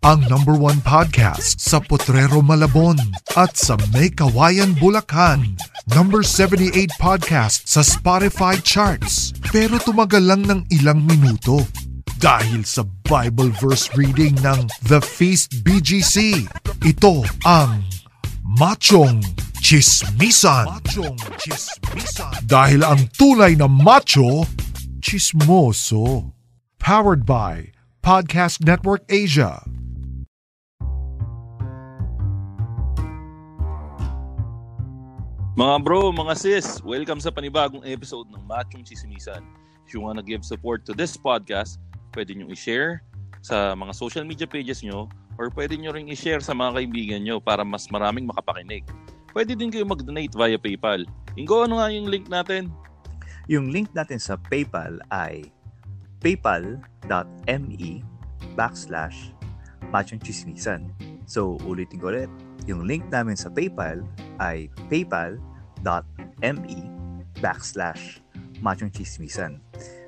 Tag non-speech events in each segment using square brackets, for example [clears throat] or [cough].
ang number one podcast sa Potrero Malabon at sa May Kawayan, Bulacan. Number 78 podcast sa Spotify charts pero tumagal lang ng ilang minuto dahil sa Bible verse reading ng The Feast BGC. Ito ang Machong Chismisan. Machong Chismisan. Dahil ang tunay na macho, chismoso. Powered by Podcast Network Asia. Mga bro, mga sis, welcome sa panibagong episode ng Machong Sisimisan. If you wanna give support to this podcast, pwede nyo i-share sa mga social media pages nyo or pwede nyo ring i-share sa mga kaibigan nyo para mas maraming makapakinig. Pwede din kayo mag-donate via PayPal. Ingo, ano nga yung link natin? Yung link natin sa PayPal ay paypal.me backslash machongchismisan. So, ulitin ko ulit. Yung link namin sa PayPal ay paypal.me backslash machongchismisan.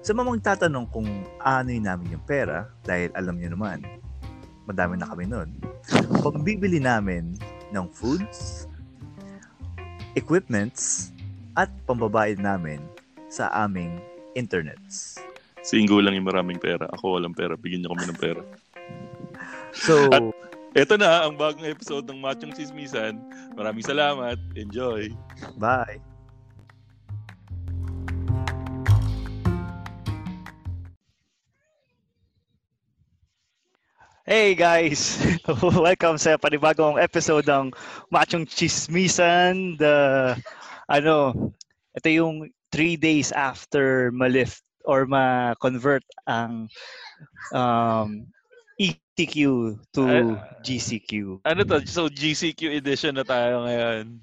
Sa mga magtatanong kung ano yun namin yung pera, dahil alam nyo naman, madami na kami nun. Pagbibili namin ng foods, equipments, at pambabayad namin sa aming internets. Si Ingo lang yung maraming pera. Ako walang pera. Bigyan nyo kami ng pera. So, Ito na ang bagong episode ng Machong Sismisan. Maraming salamat. Enjoy. bye! Hey guys! [laughs] Welcome sa panibagong episode ng Machong Chismisan. The, ano, ito yung three days after ma-lift or ma-convert ang um, ETQ to GCQ. Ano to? So GCQ edition na tayo ngayon.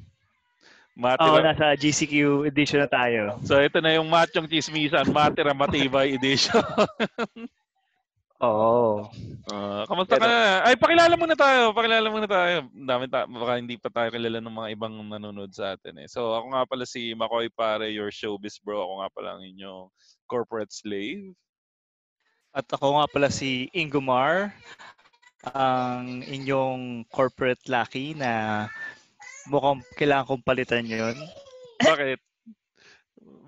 Matira. Oo, nasa GCQ edition na tayo. So ito na yung Machong Chismisan, Matira Matibay edition. [laughs] Oo. Ah, kamusta Pero- ka na? Ay, pakilala muna tayo. Pakilala muna tayo. Dami ta baka hindi pa tayo kilala ng mga ibang nanonood sa atin eh. So, ako nga pala si Makoy Pare, your showbiz bro. Ako nga pala ang inyong corporate slave. At ako nga pala si Ingomar, ang inyong corporate lucky na mukhang kailangan kong palitan yon. Bakit?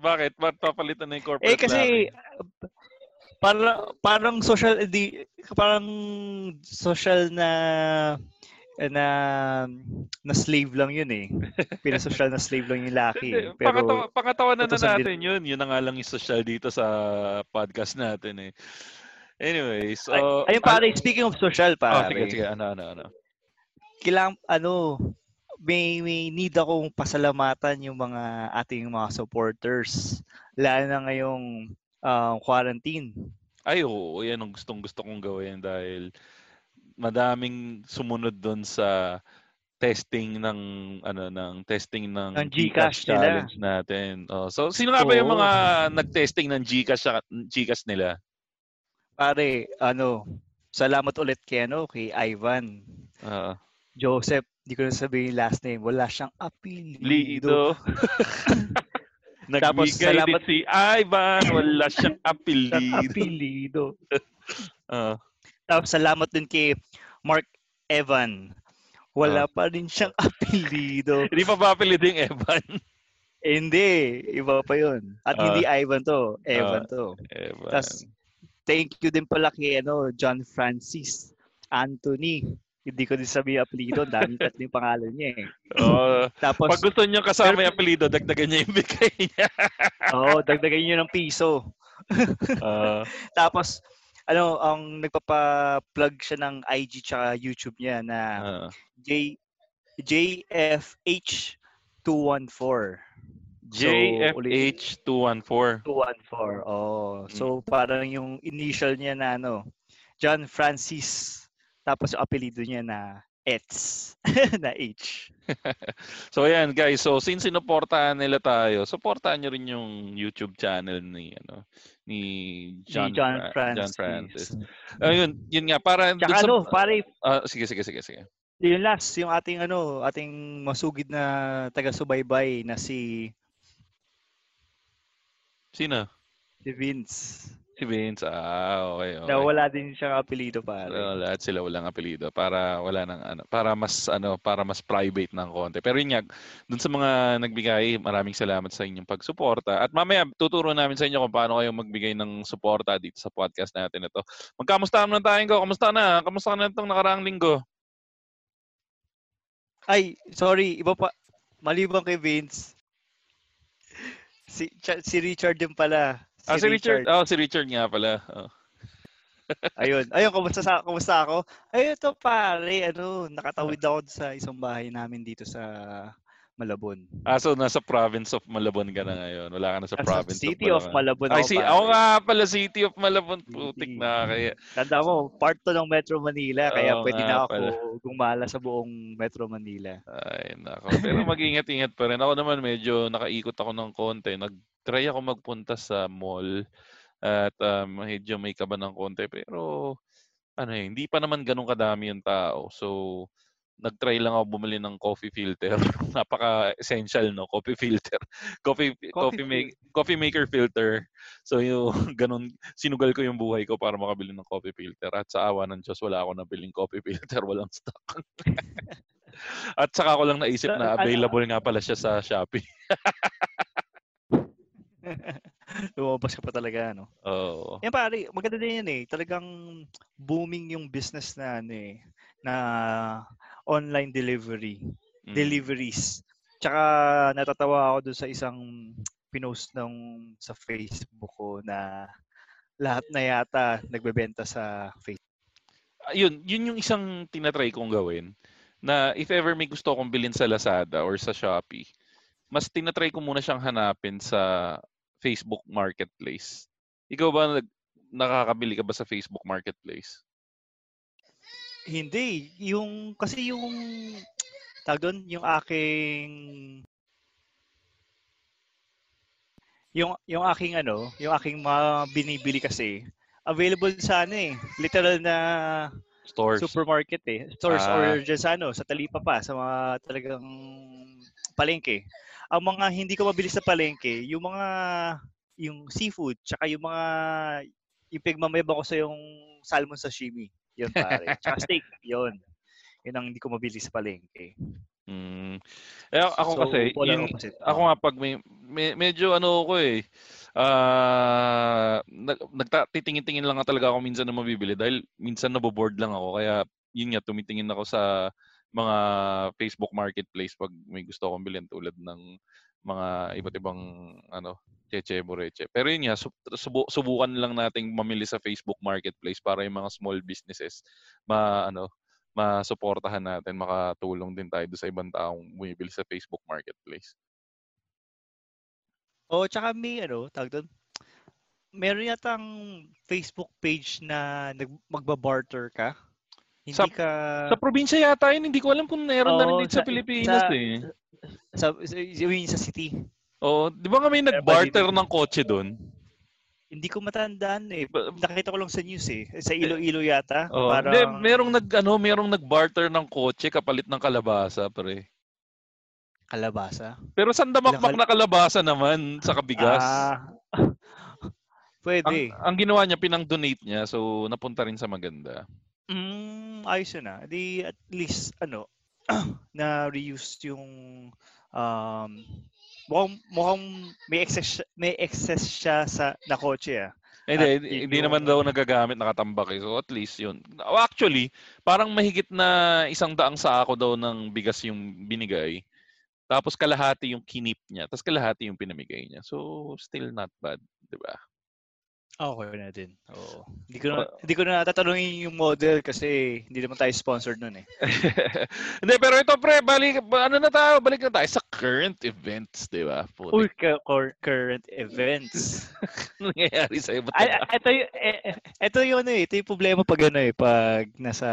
Bakit? Ba't papalitan na yung corporate Eh kasi lahi? Para parang social edi parang social na na na slave lang yun eh. Pinasocial na slave lang yung laki. Eh. Pero pangatawa, pangatawa na, na natin yun. Yun na nga lang yung social dito sa podcast natin eh. Anyway, so... ay, ayun pare, speaking of social Oh, pare. sige, sige. Ano, ano, ano. Kailangan ano may may need akong pasalamatan yung mga ating mga supporters lalo na ngayong ah, quarantine. Ay, oo. Yan ang gustong gusto kong gawin dahil madaming sumunod doon sa testing ng ano ng testing ng Ng GCash nila. challenge natin. Oh, so sino nga ba yung mga nag-testing ng GCash GCash nila? Pare, ano, salamat ulit kay ano, kay Ivan. Ah, Joseph, di ko na sabihin last name. Wala siyang apelido. Lido. [laughs] Tapos, salamat- si Ivan. Wala siyang [laughs] apelido. apelido. [laughs] Ah, Tapos salamat din kay Mark Evan. Wala Ah. pa rin siyang [laughs] apelido. Hindi pa ba apelido yung Evan? Eh, hindi, iba pa yun. At Ah. hindi Ivan to, Evan to. Evan. Tapos, thank you din pala kay ano, John Francis Anthony. Hindi ko din sabi yung apelido, dami tatlo yung pangalan niya eh. Oh, Tapos, pag gusto niyo kasama yung apelido, dagdagan niya yung [laughs] bigay niya. oh, dagdagan niyo ng piso. [laughs] Ah, Tapos, ano, ang nagpapa-plug siya ng IG tsaka YouTube niya na ah. J JFH214. JFH214. 214. Oh, so parang yung initial niya na ano, John Francis. Tapos yung apelido niya na Ets [laughs] na H. so ayan guys, so since sinuportahan nila tayo, supportahan niyo rin yung YouTube channel ni ano ni John, ni John Fra- Francis. John Francis. Ayun, yun nga para Tsaka sa- ano, pare, Ah, sige sige sige sige. yung last, yung ating ano, ating masugid na taga-subaybay na si Sino? si Vince. Si Vince. Ah, okay. okay. Na wala din siyang apelido pare. Uh, lahat sila walang apelyido para wala nang ano para mas ano para mas private ng konti. Pero yun nga, dun sa mga nagbigay, maraming salamat sa inyong pagsuporta. At mamaya tuturo namin sa inyo kung paano kayo magbigay ng suporta dito sa podcast natin ito. Magkamusta naman tayo ko? Kamusta na? Kamusta ka na itong nakaraang linggo? Ay, sorry, iba pa. Maliban kay Vince. Si, si Richard din pala. Ah, si Richard. Oh, si Richard nga pala. Oh. [laughs] Ayun. Ayun, kumusta, sa, kumusta ako? Ay, ito pare, ano, nakatawid ako sa isang bahay namin dito sa Malabon. Ah, so nasa province of Malabon ka na ngayon. Wala ka na sa Nasa province City of Malabon Ay, ako, si, pare. ako nga pala, City of Malabon. Putik na kaya. Tanda mo, part to ng Metro Manila, kaya Oo pwede na ako pala. gumala sa buong Metro Manila. Ay, nako. Pero mag-ingat-ingat pa rin. Ako naman medyo nakaikot ako ng konti. Nag-try ako magpunta sa mall at um, medyo may kaba ng konti. Pero ano eh, hindi pa naman ganun kadami yung tao. So, nag-try lang ako bumili ng coffee filter. [laughs] Napaka-essential, no? Coffee filter. [laughs] Coffee, coffee, make, coffee maker filter. So, yung [laughs] ganun, sinugal ko yung buhay ko para makabili ng coffee filter. At sa awa ng Diyos, wala ako nabiling coffee filter. Walang stock. At saka ko lang naisip na available nga pala siya sa Shopee. [laughs] Lumabas ka pa talaga, no? Oo. Yan pare, maganda din yan eh. Talagang booming yung business na ano eh, na online delivery, Mm. deliveries. Tsaka natatawa ako dun sa isang pinost ng sa Facebook ko na lahat na yata nagbebenta sa Facebook. Ayun, yun yung isang tinatry kong gawin na if ever may gusto akong bilhin sa Lazada or sa Shopee, mas tinatry ko muna siyang hanapin sa Facebook Marketplace. Ikaw ba nag, nakakabili ka ba sa Facebook Marketplace? Hindi, yung kasi yung tawag doon, yung aking yung yung aking ano, yung aking mga binibili kasi available sa ano eh, literal na Stores? supermarket eh, stores Ah. or sa ano, sa Talipa pa, sa mga talagang palengke. Ang mga hindi ko mabili sa palengke, yung mga yung seafood, tsaka yung mga yung pigmamayabang ko sa yung salmon sashimi. Yun pare. [laughs] Tsaka steak, yun. Yun ang hindi ko mabili sa palengke. Mm. Eh, ako So, kasi, yun, ako nga pag may, me- medyo ano ko eh, ah nag, nagta- titingin-tingin lang nga talaga ako minsan na mabibili dahil minsan naboboard lang ako. Kaya yun nga, tumitingin ako sa mga Facebook Marketplace pag may gusto akong bilhin tulad ng mga iba't ibang ano, cheche, boreche. Pero yun nga, sub- subu- subukan lang nating mamili sa Facebook Marketplace para yung mga small businesses ma ano, masuportahan natin, makatulong din tayo sa ibang taong bumibili sa Facebook Marketplace. Oh, tsaka may ano, tawag doon. Meron yatang Facebook page na nag magba-barter ka. Hindi Sa- ka Sa probinsya yata yun, hindi ko alam kung meron na rin dito sa, sa- Pilipinas sa- eh. sa, sa, yun sa city. Oo, di ba nga may Pero nag-barter ng kotse doon? Hindi ko matandaan eh. Nakita ko lang sa news eh. Sa Iloilo yata. Oo. parang, Hindi, merong nag ano, merong nag-barter ng kotse kapalit ng kalabasa, pre. kalabasa. Pero saan damakmak Ilang na kalabasa naman sa kabigas? Ah, [laughs] ang, pwede. ang ginawa niya, pinang-donate niya, so napunta rin sa maganda. Mm, ayos yun ah. Di at least ano [clears throat] na reuse yung um mukhang, mukhang may excess may excess siya sa na kotse ah. Hindi, hindi, naman daw nagagamit, nakatambak eh. So at least yun. Actually, parang mahigit na isang daang sako daw ng bigas yung binigay. Tapos kalahati yung kinip niya. Tapos kalahati yung pinamigay niya. So still not bad, di ba? Okay na din. Oo. Hindi ko na, hindi ko na tatanungin yung model kasi hindi naman tayo sponsored nun eh. [laughs] Hindi, pero ito pre, balik, ano na tayo, balik na tayo sa current events, di ba? Putik. Uy, cu- cur- current events. [laughs] Ano nangyayari sa iba? Ay, ay, ito, yung, eh, eh, ito yung ano eh, ito yung problema pag ano eh, pag nasa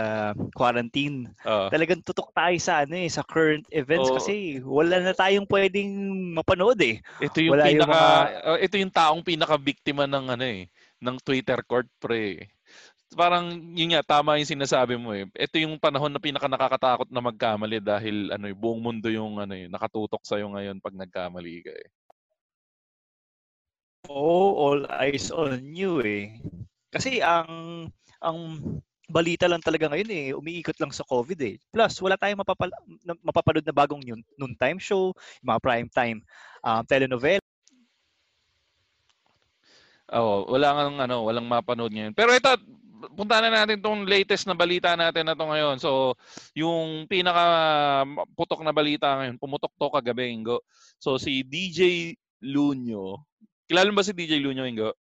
quarantine. Oo. Talagang tutok tayo sa ano eh, sa current events Oo. kasi wala na tayong pwedeng mapanood eh. ito yung wala yung pinaka, mga- oh, ito yung taong pinaka-biktima ng ano eh, ng Twitter court pre. Parang yun nga tama yung sinasabi mo eh. Ito yung panahon na pinaka nakakatakot na magkamali dahil ano eh, buong mundo yung ano eh, nakatutok sa ngayon pag nagkamali ka eh. Oo, all eyes on you eh. Kasi ang ang balita lang talaga ngayon eh, umiikot lang sa COVID eh. Plus, wala tayong mapapal- mapapanood na bagong noon, noontime show, mga prime time um, telenovela. Oo, wala nga ano, walang mapanood ngayon. Pero ito, punta na natin tong latest na balita natin na to ngayon. So, yung pinaka putok na balita ngayon, pumutok to kagabi, Ingo. So, si DJ Lunyo. Kilala mo ba si DJ Lunyo, Ingo?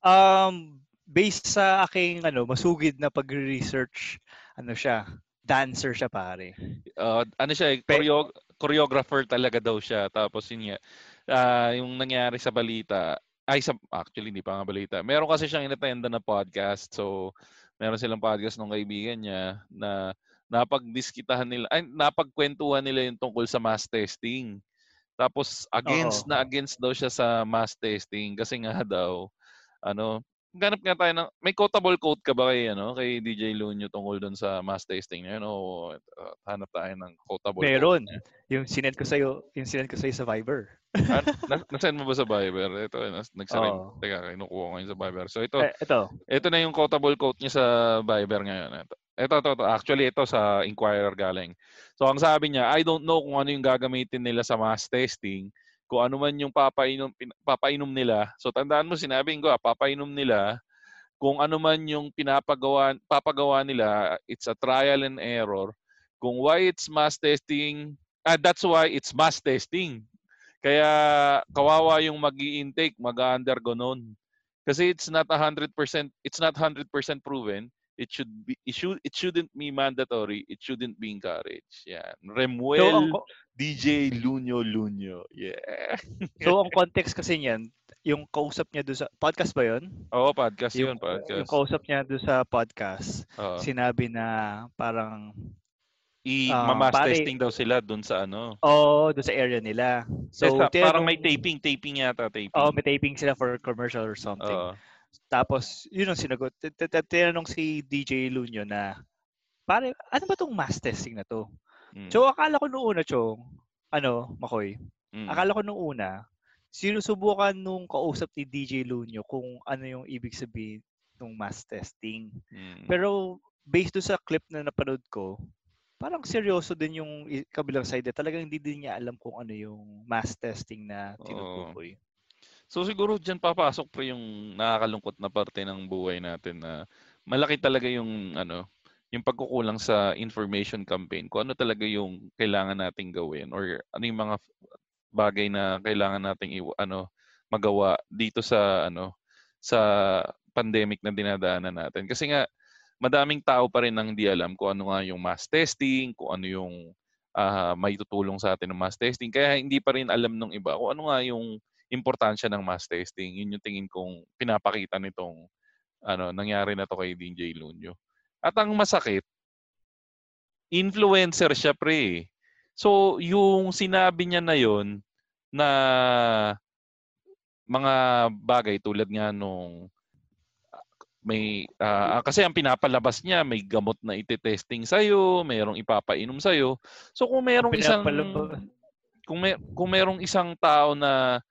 Um, based sa aking ano, masugid na pag-research, ano siya, dancer siya pare. Uh, ano siya, eh, choreo- choreographer talaga daw siya. Tapos yun nga, ah, yung nangyari sa balita, ay sa, actually hindi pa nga balita. Meron kasi siyang inattenda na podcast. So, meron silang podcast ng kaibigan niya na napagdiskitahan nila, ay napagkwentuhan nila yung tungkol sa mass testing. Tapos against Oo. na against daw siya sa mass testing kasi nga daw ano, ganap nga tayo ng may quotable quote ka ba kay ano kay DJ Lunyo tungkol doon sa mass testing na yun o uh, hanap tayo ng quotable Meron. quote niya. Yung sinend ko sa'yo, yung sinend ko sa'yo sa Viber. Ah, [laughs] na, nasend mo ba sa Viber? Ito, nas, nagsarin. Oo. Teka, kinukuha ko ngayon sa Viber. So ito, Eh, ito. ito na yung quotable quote niya sa Viber ngayon. Ito, ito, ito, ito. Actually, ito sa Inquirer galing. So ang sabi niya, I don't know kung ano yung gagamitin nila sa mass testing, kung ano man yung papainom, papainom nila. So tandaan mo, sinabi ko, ah, papainom nila, kung ano man yung pinapagawa, papagawa nila, it's a trial and error. Kung why it's mass testing, ah, that's why it's mass testing. Kaya kawawa yung mag intake mag-undergo nun. Kasi it's not 100%, it's not 100% proven. It should be it should it shouldn't be mandatory. It shouldn't be encouraged. So, Remuel ko- DJ Lunyo Lunyo. Yeah. [laughs] so, ang context kasi niyan, yung kausap niya doon sa, podcast ba yun? Oo, podcast yun, Yung, podcast. yung kausap niya doon sa podcast, Oo. sinabi na parang, I-mass Ah, pare- testing daw sila dun sa ano. oh, doon sa area nila. So, So, parang may taping, taping yata, taping. Oh, may taping sila for commercial or something. Oo. Tapos, yun ang sinagot. Tinanong si DJ Lunyo na, pare, ano ba tong mass testing na to? Mm, So, akala ko noong una, Chong, ano, Makoy, mm. akala ko noong una, sinusubukan nung kausap ni DJ Lunyo kung ano yung ibig sabihin ng mass testing. Mm. Pero, based doon sa clip na napanood ko, parang seryoso din yung kabilang side. Talagang hindi din niya alam kung ano yung mass testing na tinutukoy. So siguro diyan papasok pre yung nakakalungkot na parte ng buhay natin na malaki talaga yung ano, yung pagkukulang sa information campaign. Kung ano talaga yung kailangan nating gawin or ano yung mga bagay na kailangan nating iwa, ano magawa dito sa ano sa pandemic na dinadaanan natin. Kasi nga madaming tao pa rin nang hindi alam kung ano nga yung mass testing, kung ano yung ah, may tutulong sa atin ng mass testing. Kaya hindi pa rin alam ng iba kung ano nga yung importansya ng mass testing. Yun yung tingin kong pinapakita nitong ano, nangyari na to kay DJ Lunyo. At ang masakit, influencer siya pre. So, yung sinabi niya na yon na mga bagay tulad nga nung may ah, kasi ang pinapalabas niya may gamot na ite-testing sa iyo, mayroong ipapainom sa iyo. So kung merong isang kung may, kung merong isang tao na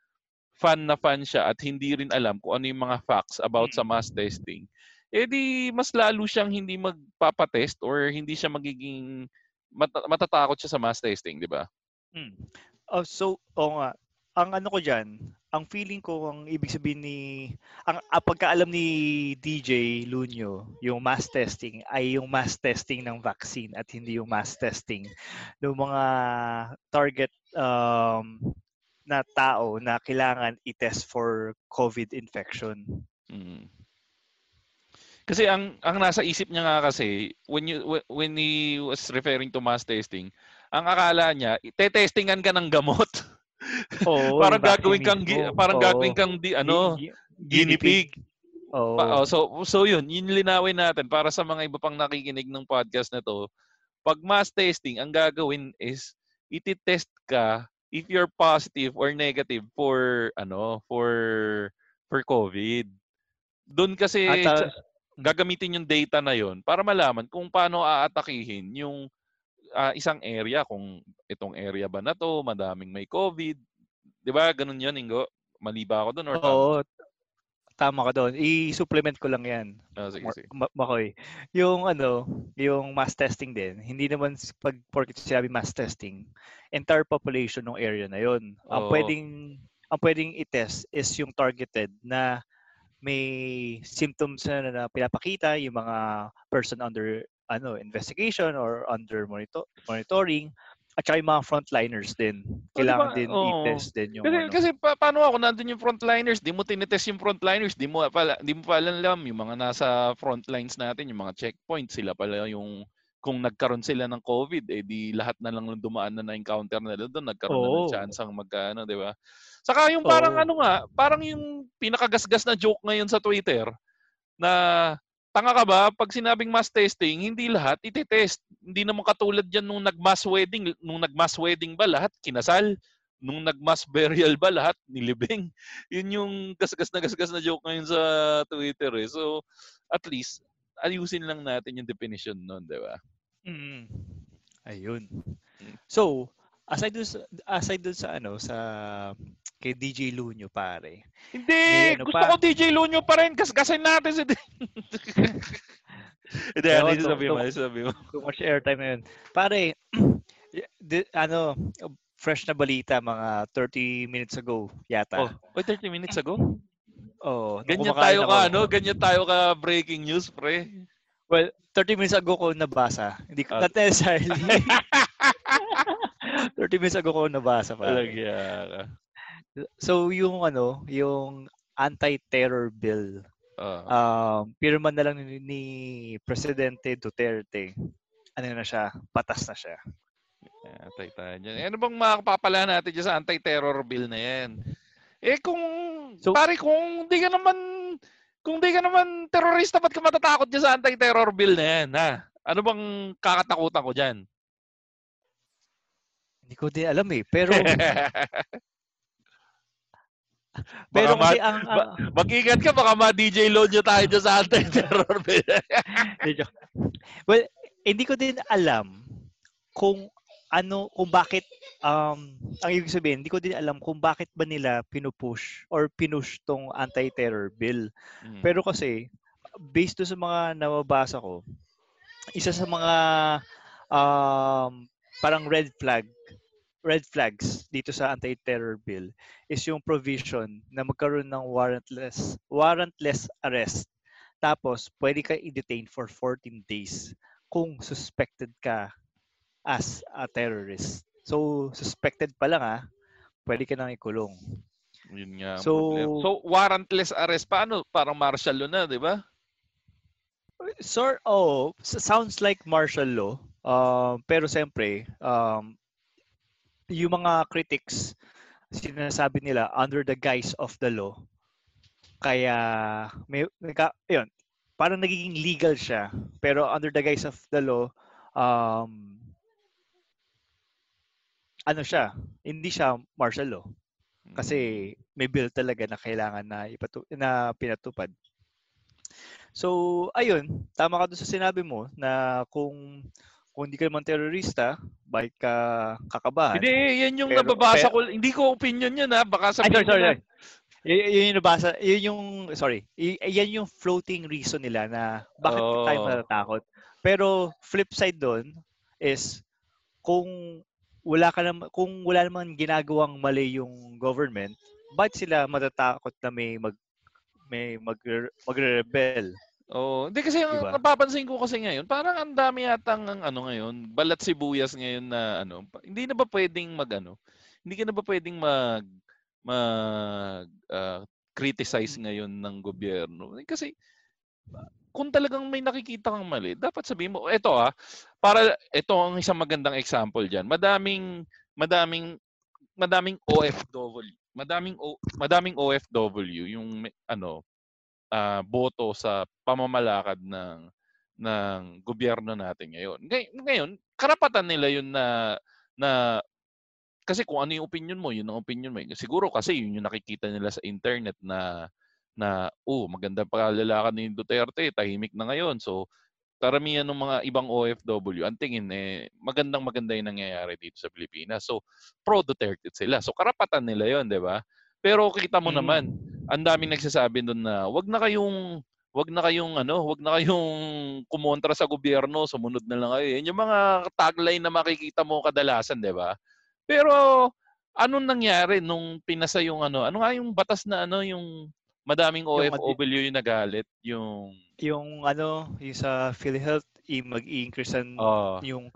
fan na fan siya at hindi rin alam kung ano yung mga facts about sa mass testing, eh di mas lalo siyang hindi magpapatest or hindi siya magiging mat- matatakot siya sa mass testing, di ba? Hmm. Oh, so, oo nga. Ang ano ko diyan, ang feeling ko ang ibig sabihin ni ang, ang pagkaalam ni DJ Lunyo, yung mass testing ay yung mass testing ng vaccine at hindi yung mass testing ng mga target um, na tao na kailangan i-test for COVID infection. Mm. Kasi ang ang nasa isip niya nga kasi when you wh- when he was referring to mass testing, ang akala niya itetestingan ka ng gamot. [laughs] Oo, [laughs] parang gagawin kang gi- parang Oo. gagawin kang di, ano guinea pig. Oo. Pa- oh, so so yun, yun linawin natin para sa mga iba pang nakikinig ng podcast na to. Pag mass testing, ang gagawin is iti-test ka if you're positive or negative for ano, for for COVID. Doon kasi At, ah, sa- gagamitin yung data na yon para malaman kung paano aatakihin yung ah, isang area kung itong area ba na to, madaming may COVID. 'Di ba? Ganun 'yon, Ingo. Mali ba ako doon or? Oo. Tama ka doon. I-supplement ko lang 'yan. Ah, sige, sige. Ma- Makoy. Yung ano, yung mass testing din, hindi naman pag porket sinabi mass testing, entire population ng area na 'yon. Ang Oo. pwedeng ang pwedeng i-test is yung targeted na may symptoms na, na pinapakita yung mga person under ano investigation or under monitor, monitoring at saka yung mga frontliners din. Oh, Kailangan ba? din Oo. i-test din yung Kasi, ano. kasi pa, paano ako nandun yung frontliners, di mo tinetest yung frontliners, di mo pala di mo pala alam yung mga nasa frontlines natin, yung mga checkpoints, sila pala yung kung nagkaroon sila ng COVID, eh di lahat na lang ng dumaan na na-encounter nila doon, nagkaroon na ng chance ang magkaano, di ba? Saka yung parang Oo. ano nga, parang yung pinakagasgas na joke ngayon sa Twitter na tanga ka ba pag sinabing mass testing, hindi lahat ite-test. Hindi naman katulad yan nung nag-mass wedding, nung nag-mass wedding ba lahat kinasal, nung nag-mass burial ba lahat nilibing. [laughs] Yun yung gasgas na gasgas na joke ngayon sa Twitter eh. So at least ayusin lang natin yung definition nun, di ba? Mm. Ayun. So, aside dun sa, aside dun sa ano sa kay DJ Lunyo pare. Hindi, May ano gusto pa? ko DJ Lunyo pa rin, gasgasin natin si [laughs] Hindi, ano yung sabi mo, sabi mo. Too much airtime na yun. Pare, [clears throat] di- ano, fresh na balita mga 30 minutes ago yata. Oh, wait, 30 minutes ago? Oh, Ganyan tayo ako. ka, ano? Ganyan tayo ka breaking news, pre. Well, 30 minutes ago ko nabasa. Hindi ko, Ah. not necessarily. [laughs] [laughs] 30 minutes ago ko nabasa pa. Talagya ka. So, yung ano, yung anti-terror bill Ah. um, pirma na lang ni, ni Presidente Duterte. Ano na siya? Patas na siya. Atay tayo dyan. Ano bang makapapala natin dyan sa anti-terror bill na yan? Eh kung, So- pare, kung di ka naman, kung di ka naman terorista, ba't ka matatakot dyan sa anti-terror bill na yan, ha? Ano bang kakatakutan ko dyan? Hindi ko din alam eh. Pero, [laughs] baka pero ma- kasi ang... ba- ang- mag-ingat ka, baka ma-DJ load nyo tayo dyan sa anti-terror [laughs] well, hindi ko din alam kung ano, kung bakit, um, ang ibig sabihin, hindi ko din alam kung bakit ba nila pinupush or pinush tong anti-terror bill. Mm. Pero kasi, based doon sa mga nababasa ko, isa sa mga um, parang red flag, red flags dito sa anti-terror bill is yung provision na magkaroon ng warrantless warrantless arrest. Tapos, pwede ka i-detain for 14 days kung suspected ka as a terrorist. So, suspected pa lang ah, pwede ka nang ikulong. Yun nga. So- problema. so, warrantless arrest, paano? Parang martial law na, di ba? Sort oh, sounds like martial law. Um, pero siyempre, um, yung mga critics, sinasabi nila under the guise of the law. Kaya, may, nagka, yun, parang nagiging legal siya. Pero under the guise of the law, um, ano siya, hindi siya martial law. Kasi may bill talaga na kailangan na, ipatu- na pinatupad. So, ayun, tama ka doon sa sinabi mo na kung kung hindi ka naman terorista, bakit ka kakabahan? Hindi, yan yung Pero- nababasa pero- ko. Hindi ko opinion yun, ha? Baka sabihin sorry, sorry. sorry. Y- yun yung nabasa, yun yung, sorry, y- yan yung floating reason nila na bakit tayo Oh. matatakot. Pero flip side doon is kung wala ka naman, kung wala naman ginagawang mali yung government, bakit sila matatakot na may mag may mag magre-rebel? Oh, hindi kasi Diba? napapansin ko kasi ngayon, parang ang dami yatang ang ano ngayon, balat sibuyas ngayon na ano, hindi na ba pwedeng mag ano, hindi ka na ba pwedeng mag mag ah, criticize ngayon ng gobyerno? Eh, Kasi kung talagang may nakikita kang mali, dapat sabihin mo, eto ah, para ito ang isang magandang example diyan. Madaming madaming madaming OFW, madaming o, madaming OFW yung ano ah, boto sa pamamalakad ng ng gobyerno natin ngayon. Ngay- Ngayon, karapatan nila yun na na kasi kung ano yung opinion mo, yun ang opinion mo. eh. Siguro kasi yun yung nakikita nila sa internet na na oh, maganda pa lalakad ni Duterte, tahimik na ngayon. So karamihan ng mga ibang OFW, ang tingin eh magandang maganda yung nangyayari dito sa Pilipinas. So pro Duterte sila. So karapatan nila 'yon, 'di ba? Pero kita mo Mm. naman, ang daming nagsasabi doon na wag na kayong wag na kayong ano, wag na kayong kumontra sa gobyerno, sumunod na lang kayo. Yan yung mga tagline na makikita mo kadalasan, 'di ba? Pero anong nangyari nung pinasa yung ano? Ano nga yung batas na ano yung madaming OFW yung nagalit, yung Yung ano, yung sa PhilHealth, i- mag-i-increase oh, yung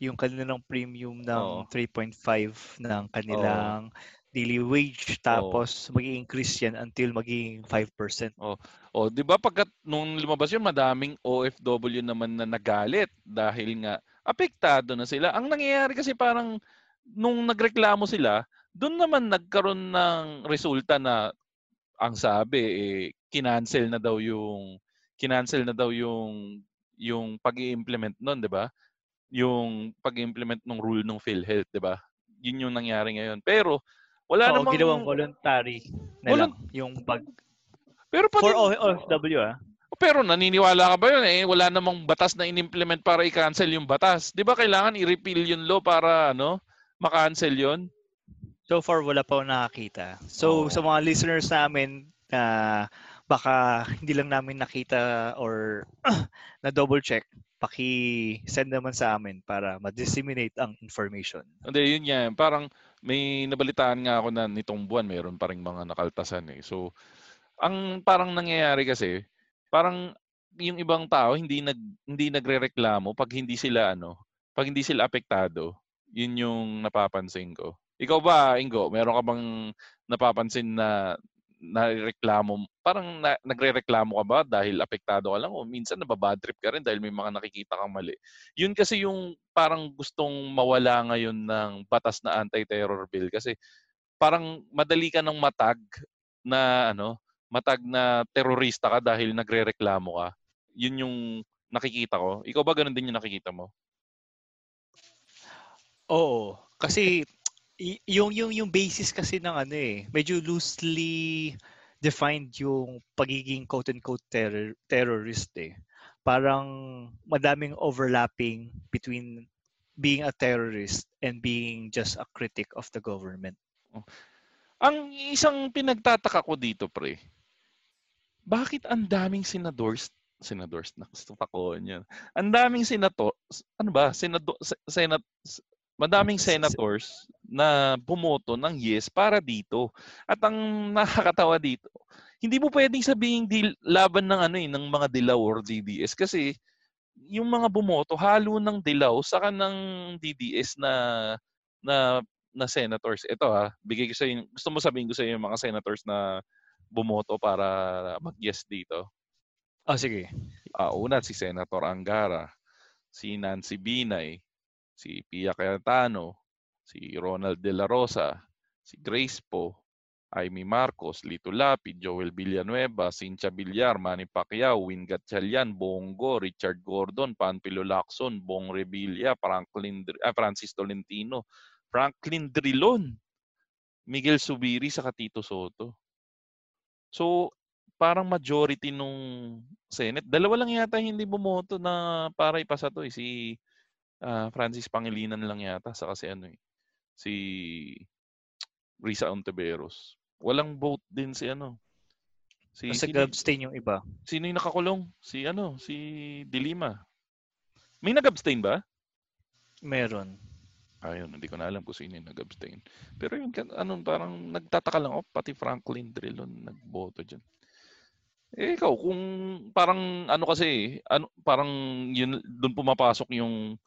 yung kanilang premium ng Oo. 3.5 ng kanilang daily wage tapos mag-i-increase yan until maging 5%. oh, 'di ba pagkat nung lumabas yun, madaming OFW naman na nagalit dahil nga apektado na sila. Ang nangyayari kasi parang nung nagreklamo sila, doon naman nagkaroon ng resulta na ang sabi eh kinancel na daw yung kinancel na daw yung yung pag-i-implement noon, 'di ba? Yung pag-i-implement ng rule ng PhilHealth, 'di ba? Yun yung nangyari ngayon. Pero wala Oo, namang ginawang voluntary na Volun- lang yung pag pero pati for O- OFW ah. Pero naniniwala ka ba yun eh? Wala namang batas na in-implement para i-cancel yung batas. Di ba kailangan i-repeal yung law para ano, ma-cancel yun? So far wala pa akong nakakita. So Oo. sa mga listeners namin na baka hindi lang namin nakita or [clears throat] na double check, paki-send naman sa amin para ma-disseminate ang information. Hindi, yun nga. Parang may nabalitaan nga ako na nitong buwan mayroon pa rin mga nakaltasan eh. So, ang parang nangyayari kasi, parang yung ibang tao hindi nag hindi nagrereklamo pag hindi sila ano, pag hindi sila apektado. Yun yung napapansin ko. Ikaw ba, Ingo, meron ka bang napapansin na nareklamo, parang na, nagrereklamo ka ba dahil apektado ka lang o minsan nababad trip ka rin dahil may mga nakikita kang mali. Yun kasi yung parang gustong mawala ngayon ng batas na anti-terror bill kasi parang madali ka ng matag na ano, matag na terorista ka dahil nagrereklamo ka. Yun yung nakikita ko. Ikaw ba ganun din yung nakikita mo? Oo, kasi yung yung yung basis kasi ng ano eh, medyo loosely defined yung pagiging quote unquote terror, terrorist eh. Parang madaming overlapping between being a terrorist and being just a critic of the government. Ang isang pinagtataka ko dito, pre, bakit ang daming senadors, senadors, gusto ko niyan. Ang daming senator, ano ba, senado, se- senat, madaming senators na bumoto ng yes para dito. At ang [laughs] nakakatawa dito, hindi mo pwedeng sabihin dil, laban ng ano eh, ng mga dilaw or DDS kasi yung mga bumoto halo ng dilaw saka ng DDS na na na senators. Ito ha, bigay ko sa inyo, gusto mo sabihin ko sa inyo yung mga senators na bumoto para mag-yes dito. Oh, sige. Ah, una si Senator Angara, si Nancy Binay, si Pia Cayetano, si Ronald De La Rosa, si Grace Po, Amy Marcos, Lito Lapid, Joel Villanueva, Cynthia Villar, Manny Pacquiao, Win Gatchalian, Bongo, Richard Gordon, Panpilo Lacson, Bong Revilla, Franklin, ah, Francis Tolentino, Franklin Drilon, Miguel Subiri, sa Tito Soto. So, parang majority nung Senate. Dalawa lang yata hindi bumoto na para ipasa to eh. Si ah, Francis Pangilinan lang yata sa kasi ano eh. Si Risa Ontiveros. Walang vote din si ano. Si Nasa sino, abstain yung iba. sino yung nakakulong? Si ano, si Dilima. May nag-abstain ba? Meron. Ayun, hindi ko na alam kung sino yung nag-abstain. Pero yun, ano, parang nagtataka lang ako, pati Franklin Drilon nagboto dyan. Eh, ikaw, kung parang ano kasi, ano, parang yun, doon pumapasok yung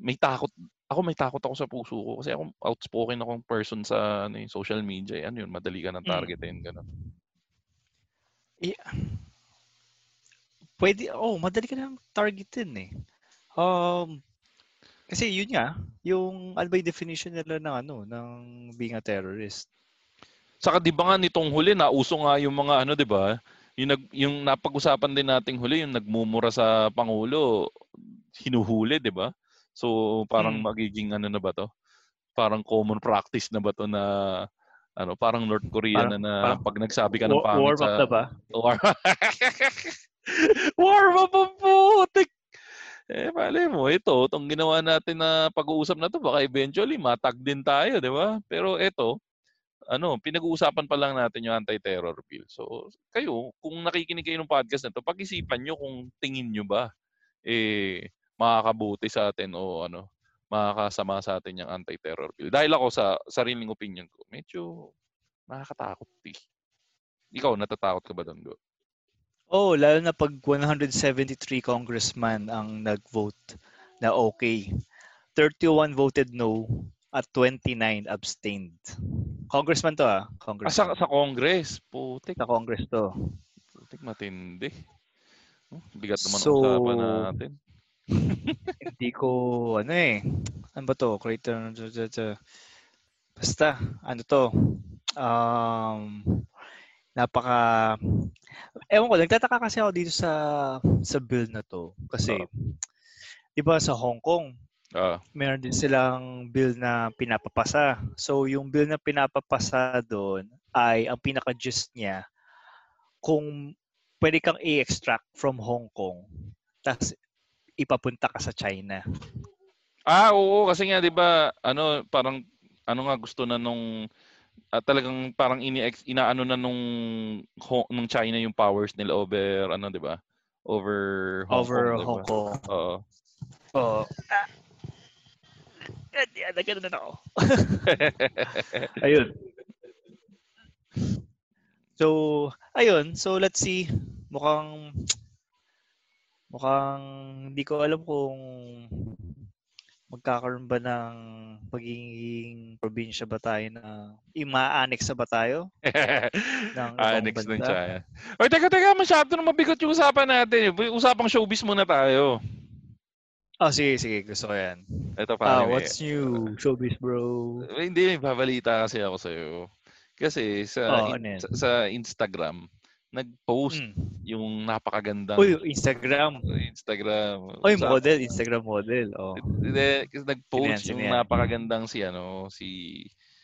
may takot ako may takot ako sa puso ko kasi ako outspoken akong person sa ano, yung social media. Eh. Ano yun, madali ka ng Mm. targetin, gano'n. Pwede, oh, madali ka na targetin eh. Um, kasi yun nga, yung ano ba yung definition nila ng ano, ng being a terrorist? Saka 'di ba nga nitong huli nauso nga yung mga ano 'di ba? Yung nag yung napag-usapan din nating huli yung nagmumura sa pangulo, hinuhuli 'di ba? So parang Hmm. magiging ano na ba 'to? Parang common practice na ba 'to na ano, parang North Korea Parang- na na parang pag nagsabi ka ng pangit warm up sa na ba? War [laughs] Warm up ang putik. Eh, mali mo, ito, itong ginawa natin na pag-uusap na to, baka eventually matag din tayo, di ba? Pero ito, ano, pinag-uusapan pa lang natin yung anti-terror bill. So, kayo, kung nakikinig kayo ng podcast na to, pag-isipan nyo kung tingin nyo ba, eh, makakabuti sa atin o ano, makakasama sa atin yung anti-terror bill. Dahil ako sa sariling opinion ko, medyo nakakatakot. Eh. Ikaw, natatakot ka ba doon, Go? Oh, lalo na pag 173 congressman ang nag-vote na okay. 31 voted no at 29 abstained. Congressman to Ah, ah. sa, Congressman. sa Congress. Putik. Sa Congress to. Putik matindi. Oh, Bigat naman So- ang usapan natin. Hindi ko, ano eh. Ano ba to? Creator, basta, ano to? Um, napaka, ewan ko, nagtataka kasi ako dito sa sa bill na to. Kasi, di ba sa Hong Kong, Ah, meron din silang bill na pinapapasa. So, yung bill na pinapapasa doon ay ang pinaka-gist niya kung pwede kang i-extract from Hong Kong tapos ipapunta ka sa China. ah oo, kasi nga 'di ba, ano parang ano nga gusto na nung ah, talagang parang ini inaano na nung Ho- nung China yung powers nila over ano 'di ba? Over Hong over Kong, 'di ba? Hong Kong. Oo. Oo. Ah. Ah, nagano na ako. [laughs] ayun. So, ayun. So, let's see. Mukhang mukhang hindi ko alam kung magkakaroon ba ng magiging probinsya ba tayo na ima-annex na ba tayo [laughs] ng Annex ng? China. Oy, teka, teka, masyado na mabigat yung usapan natin. Usapang showbiz muna tayo. Oh, sige, sige. Gusto ko yan. Ito pa. Ah, what's new? Showbiz, bro. Hindi, may babalita kasi ako sa'yo. Kasi sa, Oh, in- ano sa, sa Instagram, nag-post Mm. yung napakagandang Uy, Instagram. Instagram. Uy, Sa- model. Instagram model. Oh. Hindi, kasi nag-post yan, yung yan? napakagandang si ano, si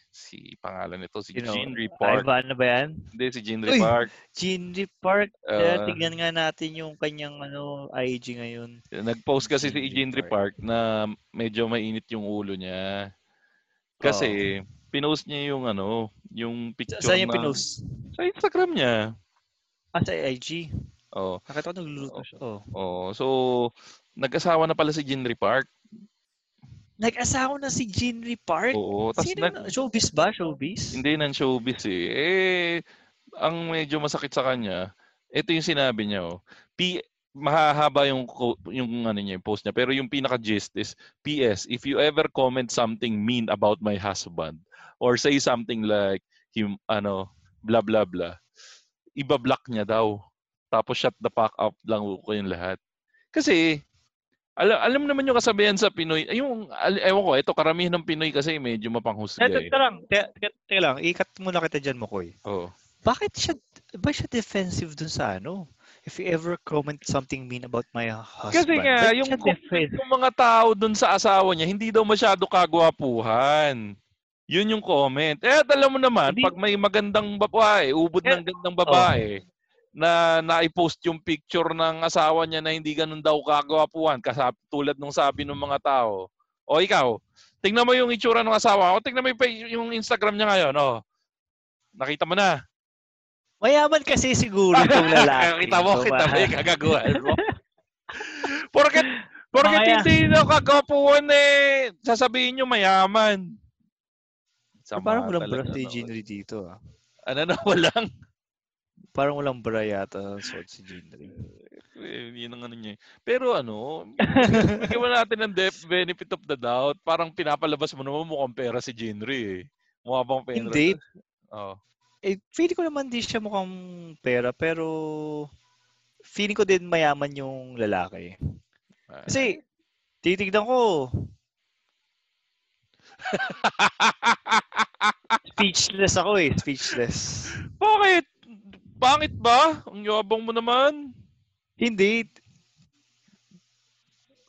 si pangalan nito, si Sino? Jean Park. Ivan na ba yan? Hindi, si Jean Uy! Park. Ginry Park. Kaya Ah. tignan nga natin yung kanyang ano IG ngayon. Nag-post kasi si Jean Jean Park. Park na medyo mainit yung ulo niya. Kasi pinost niya yung ano, yung Sa- picture Saan yung na- pinost? Sa Instagram niya. Ah, sa IG. Oh. Nakita ko nagluluto siya. Oh. Oh, so nag-asawa na pala si Jean Park. Nag-asawa na si Ginry Park? Oo, tas Sino nag- na? Showbiz ba? Showbiz? Hindi ng showbiz eh. Eh, ang medyo masakit sa kanya, ito yung sinabi niya oh. P mahahaba yung yung ano niya, yung post niya, pero yung pinaka gist is PS, if you ever comment something mean about my husband or say something like him ano, blah blah blah, iba-block niya daw. Tapos shut the fuck up lang ko yung lahat. Kasi alam, alam naman yung kasabihan sa Pinoy, ay, yung, al- ewan ko, ito, karamihan ng Pinoy kasi medyo mapanghusga eh. teka lang. Teka, teka- lang. Ikat muna kita dyan, Mokoy. Oo. Bakit siya, ba siya defensive dun sa ano? If you ever comment something mean about my husband. Kasi nga, yung, defensive? yung mga tao dun sa asawa niya, hindi daw masyado kagwapuhan. Yun yung comment. Eh, alam mo naman, Hindi- pag may magandang babae, ubod Eh, ng gandang babae, na naipost yung picture ng asawa niya na hindi ganun daw kagwapuhan, kasab tulad nung sabi ng mga tao. O ikaw, tingnan mo yung itsura ng asawa ko, tingnan mo yung, Instagram niya ngayon, oh. Nakita mo na. Mayaman kasi siguro itong [laughs] lalaki. kita mo, kita mo yung kagaguhan mo. Porket, porket Mga- hindi na kagapuhan eh, sasabihin nyo mayaman. Sama Parang walang bra si? Ginry dito ah. Ano na, [laughs] walang. Parang walang bra yata suot si Ginry. Siyempre, yun ang ano niya. eh. Pero ano, [laughs] bigyan natin ng depth benefit of the doubt. Parang pinapalabas mo naman mukhang pera si Jinri eh. Mukha bang pera? Hindi. Oh. Eh, feeling ko naman di siya mukhang pera, pero feeling ko din mayaman yung lalaki. Kasi, titignan ko, [laughs] speechless ako eh, speechless. Bakit? Pangit ba? Ang yabang mo naman. Hindi.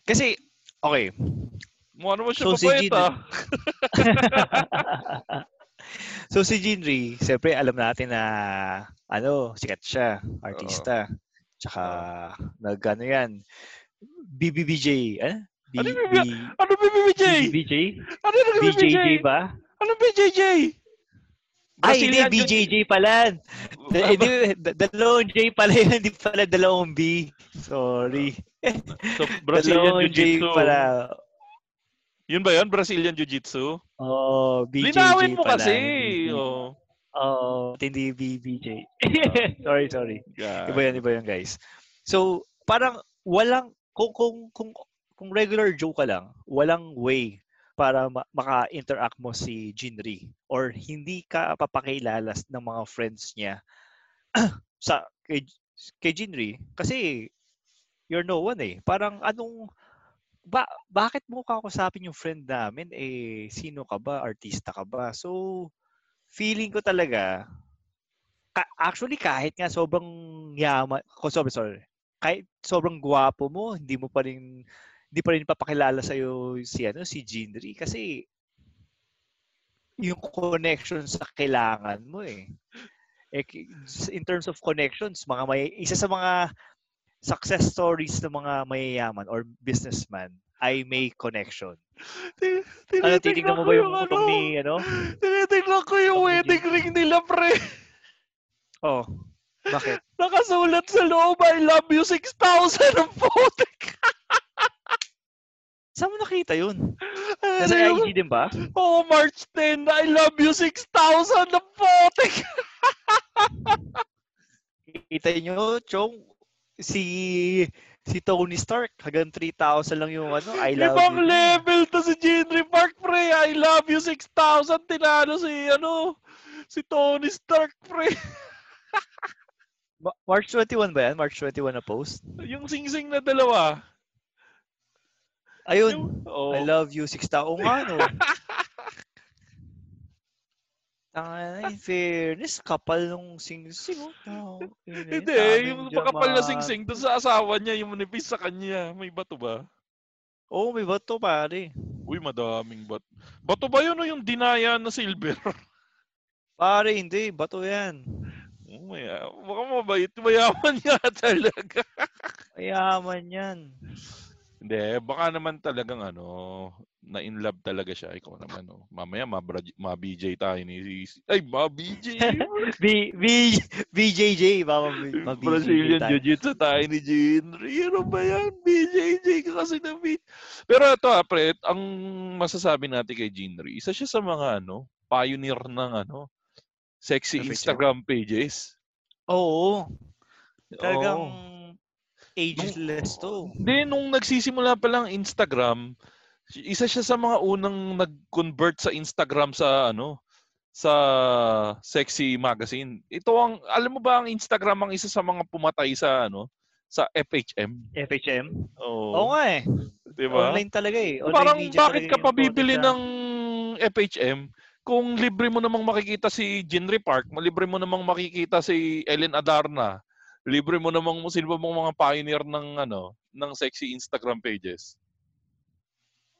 Kasi, okay, Mukha naman siya So, si mabait Jin- ah. so si Jinri, siyempre alam natin na ano, sikat siya, artista. Tsaka nag ano yan, BBBJ, eh? B, Ano yung B, Ano BBBJ? BBBJ? Ano BBBJ? BJJ ba? Ano BJJ? Ay, hindi, BJJ pala. [laughs] Hindi, da- dalawang J pala yun, hindi pala dalawang B. Sorry. So, Brazilian dalawang J Jiu-Jitsu. pala. Yun ba yun? Brazilian Jiu-Jitsu? Oh, BJJ Linawin mo pala. kasi. hindi- Oh. Oo, hindi BBJ. [laughs] sorry, sorry. God. Iba yan, iba yan, guys. So, parang walang, kung, kung, kung, kung regular joke ka lang, walang way para ma- maka-interact mo si Jinri or hindi ka papakilala s- ng mga friends niya [clears throat] sa kay, kay Jinri kasi you're no one eh. Parang anong ba, bakit mo kakusapin yung friend namin eh sino ka ba? Artista ka ba? So feeling ko talaga ka- actually kahit nga sobrang yaman, ko sorry, sorry. Kahit sobrang gwapo mo, hindi mo pa rin hindi pa rin papakilala sa si ano si Jinri kasi yung connection sa kailangan mo eh. eh in terms of connections, mga may isa sa mga success stories ng mga mayayaman or businessman ay may connection. Ano titignan mo ba yung photo ni ano? Tinitignan ko yung wedding ring nila, pre. Oh. Bakit? Nakasulat sa loob, I love you 6,000 ang putik. Saan mo nakita yun? Ano Nasa yung- IG din ba? Oo, March 10, I love you 6,000 ang putik. [laughs] Kita nyo, Chong, si si Tony Stark, hanggang 3,000 lang yung ano, I love Ibang you. level to si Jinri Park, pre. I love you 6,000. Tinalo si, ano, si Tony Stark, pre. Ma- March 21 ba yan? March 21 na post? Yung sing-sing na dalawa. Ayun, oh. I love you 6,000. Oo nga, no? [laughs] Tanga in fairness, kapal nung sing-sing. oh. Tao, eh, Hindi, daming yung makapal na sing-sing doon sa asawa niya, yung manipis sa kanya. May bato ba? Oo, may bato pare. Uy, madaming bato. Bato ba yun o yung dinaya na silver? [laughs] Pare, hindi. Bato yan. Oh, maya, baka mabait. Mayaman [laughs] niya talaga. Mayaman yan. Hindi, baka naman talagang ano, na in love talaga siya. Ikaw naman, oh. Mamaya, ma-BJ tayo ni... Ay, ma-BJ! [laughs] B, B, BJJ. Baka ma- ma- Brazilian tayo. Jiu-Jitsu tayo ni Jinri. Ano ba yan? BJJ ka kasi na beat. Pero ito, ah, pre, ang masasabi natin kay Jinri, isa siya sa mga ano, pioneer ng ano, sexy Instagram pages. Oo. Talagang Oo. Ageless to. Hindi, nung nagsisimula pa lang Instagram, isa siya sa mga unang nag-convert sa Instagram sa ano, sa sexy magazine. Ito ang, alam mo ba ang Instagram ang isa sa mga pumatay sa ano, sa FHM? FHM? Oo. Oo nga eh. Di ba? Online talaga eh. Online Parang bakit talaga ka pa yung bibili ng FHM kung libre mo namang makikita si Jinri Park, libre mo namang makikita si Ellen Adarna, libre mo namang sino ba mga pioneer ng ano, ng sexy Instagram pages.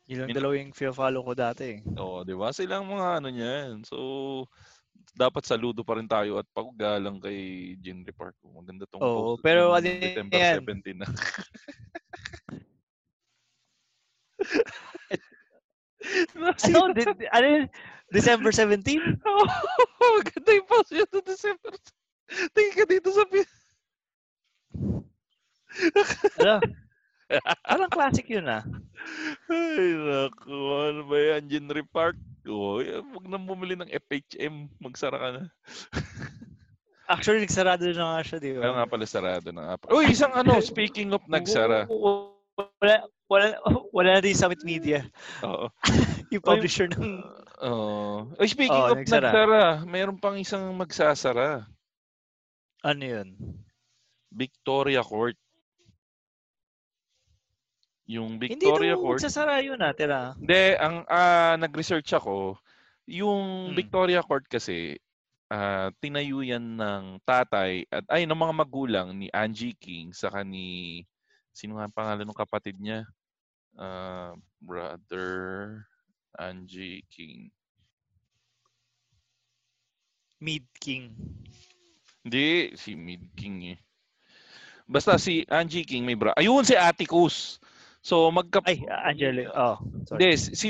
Yun lang Min- dalawa yung follow ko dati eh. Oo, di ba? Silang mga ano niyan. So, dapat saludo pa rin tayo at paggalang kay Jinri Park. Maganda tong Oo, post. pero ano December yan? 17 na. [laughs] Ano? Di- ano yun? December 17? [laughs] Oo, Maganda yung post yun December. Tingin ka dito sa Ano? Parang classic yun ah. Ay, naku. Ano ba yan? Jinri Park? Oh, huwag nang bumili ng FHM. Magsara ka na. [laughs] Actually, nagsarado na nga siya, di Kaya ba? nga pala sarado na nga. pala. Uy, isang ano, [laughs] speaking of nagsara. Wala, wala, wala na din Summit Media. Oo. [laughs] Yung publisher ng... Oo. Uy, speaking Oo, of nagsara. nagsara, mayroon pang isang magsasara. Ano yun? Victoria Court. Yung Hindi Victoria daw Court. magsasara yun ah, tira. Hindi, ang ah, nag-research ako, yung Hmm. Victoria Court kasi ah, tinayo yan ng tatay at ay ng mga magulang ni Angie King saka ni sino nga ang pangalan ng kapatid niya? Ah, brother Angie King. Mid King. Hindi, si Mid King eh. Basta si Angie King may bra. Ayun si Atticus. So magka Ay, Angelo. Oh, sorry. Hindi, si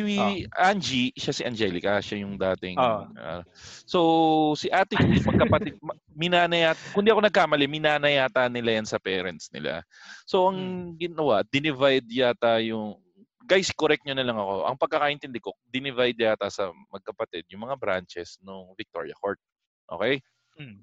Angie, siya si Angelica, siya yung dating. Ah. ah. so, si Ate Cruz, magkapatid, ma- minana yata, kung di ako nagkamali, minana yata nila yan sa parents nila. So, ang ginawa, dinivide yata yung, guys, correct nyo na lang ako. Ang pagkakaintindi ko, dinivide yata sa magkapatid yung mga branches ng Victoria Court. Okay? Hmm.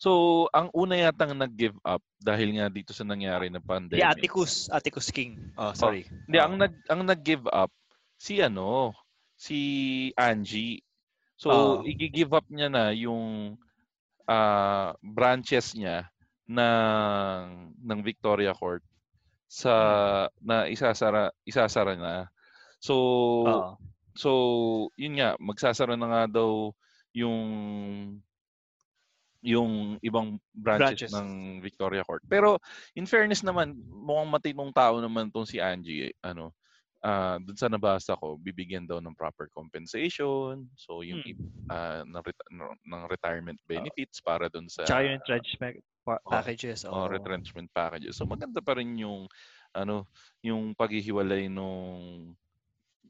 So, ang una yatang nag-give up dahil nga dito sa nangyari na pandemic. Atticus, Atticus King. Oh, sorry. Hindi, ang nag ang nag-give up si ano, si Angie. So, Oo. i-give up niya na yung ah, branches niya ng ng Victoria Court sa na isasara isasara na. So, Oo. so yun nga magsasara na nga daw yung yung ibang branches, Branches. ng Victoria Court. Pero in fairness naman, mukhang matinong tao naman tong si Angie, eh, ano, ah dun sa nabasa ko, bibigyan daw ng proper compensation. So yung Hmm. ah, ng, reti- ng- retirement benefits para dun sa Tsaka yung entrenchment pa- Oo. packages. oh, Oh. retrenchment packages. So maganda pa rin yung ano, yung paghihiwalay nung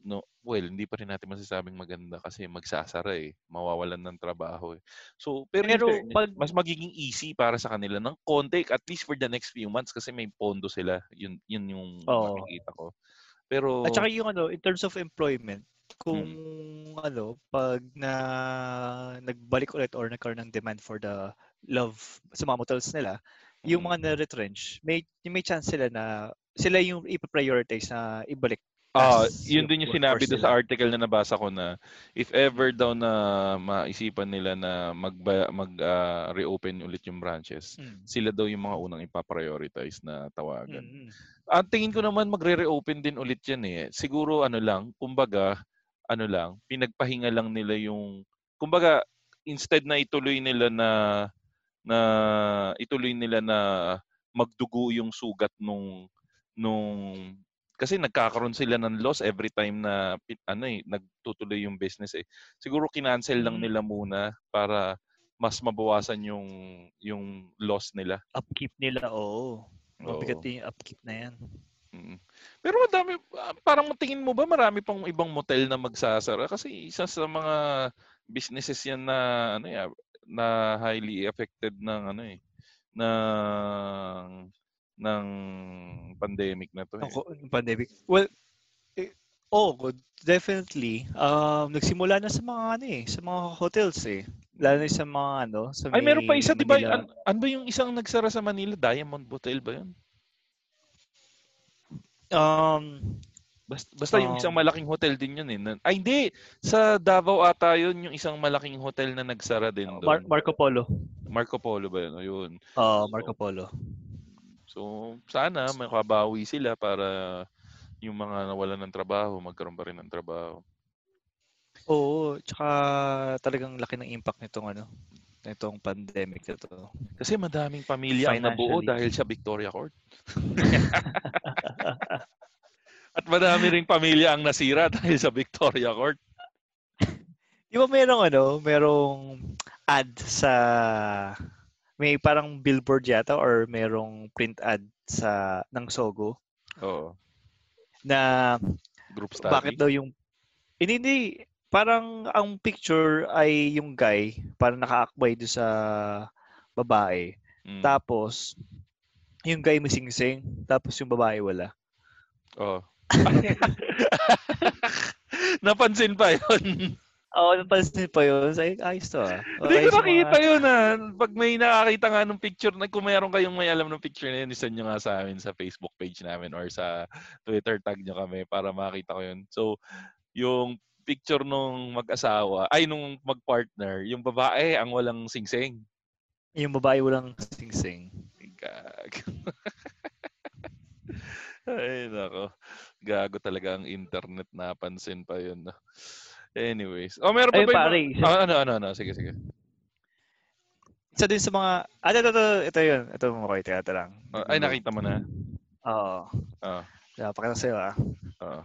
no, well, hindi pa rin natin masasabing maganda kasi magsasara eh, mawawalan ng trabaho eh. So, pero, Pero fairness, pag- mas magiging easy para sa kanila ng konti at least for the next few months kasi may pondo sila. Yun yun yung Oo. nakikita ko. Pero At saka yung ano, in terms of employment, kung Hmm. ano, pag na nagbalik ulit or nagkaroon ng demand for the love sa mga motels nila, yung Mm. mga na-retrench, may, may chance sila na sila yung ipaprioritize na ibalik. Ah, as yun din yung sinabi doon sa article na nabasa ko na if ever daw na maisipan nila na mag mag ah, reopen ulit yung branches, Mm. sila daw yung mga unang ipaprioritize na tawagan. Mm, mm. Ang tingin ko naman magre-reopen din ulit yan eh. Siguro ano lang, kumbaga, ano lang, pinagpahinga lang nila yung, kumbaga, instead na ituloy nila na, na ituloy nila na magdugo yung sugat nung, nung, kasi nagkakaroon sila ng loss every time na, ano eh, nagtutuloy yung business eh. Siguro kinancel lang Mm. nila muna para mas mabawasan yung, yung loss nila. Upkeep nila, oo. Mabigat Oo. din yung upkeep na yan. Mm. Pero madami, ah, parang tingin mo ba marami pang ibang motel na magsasara? Kasi isa sa mga businesses yan na, ano ya, na highly affected ng, ano eh, ng, ng pandemic na to eh. Pandemic. Well, eh, oh, good. definitely. Um, nagsimula na sa mga ano eh, sa mga hotels eh. Lalo na sa mga ano, sa Ay, meron pa may isa, di ba? An, ano ba yung isang nagsara sa Manila? Diamond Hotel ba yun? Um, Basta, basta yung Um, isang malaking hotel din yun eh. Ay, hindi. Sa Davao ata yun, yung isang malaking hotel na nagsara din doon. Mar- Marco Polo. Marco Polo ba yun? Ayun. Uh, Marco Polo. So, sana makabawi sila para yung mga nawalan ng trabaho, magkaroon pa rin ng trabaho. Oo, tsaka talagang laki ng impact nitong ano, nitong pandemic na to. Kasi madaming pamilya ang nabuo dahil sa Victoria Court. [laughs] At madami ring pamilya ang nasira dahil sa Victoria Court. Di ba merong ano, merong ad sa may parang billboard yata or merong print ad sa ng Sogo Oo. na Group study. bakit daw yung hindi, hindi parang ang picture ay yung guy parang nakaakbay do sa babae Mm. tapos yung guy masing-sing tapos yung babae wala Oo. [laughs] Napansin pa yun. Oo, napansin pa yun. Say, ayos to ah. Hindi ko nakita mga- yun ah. Pag may nakakita nga ng picture, na kung mayroon kayong may alam ng picture na yun, isend nyo nga sa amin sa Facebook page namin or sa Twitter tag nyo kami para makita ko yun. So, yung picture nung mag-asawa, ay nung mag-partner, yung babae ang walang singsing. Yung babae walang sing-sing. Gag. [laughs] Ay, nako. Gago talaga ang internet. Napansin pa yun. no? Anyways. Oh, meron pa Ay, ba pare, yung... [laughs] isa- Ah, ano, ano, ano. Sige, sige. Isa din sa mga... Ah, ito, ito, ito, yun. Ito mo ko, ito, ito lang. Ah, ay, nakita mo na. Oo. Ah, Uh, pakita sa'yo ah. ah.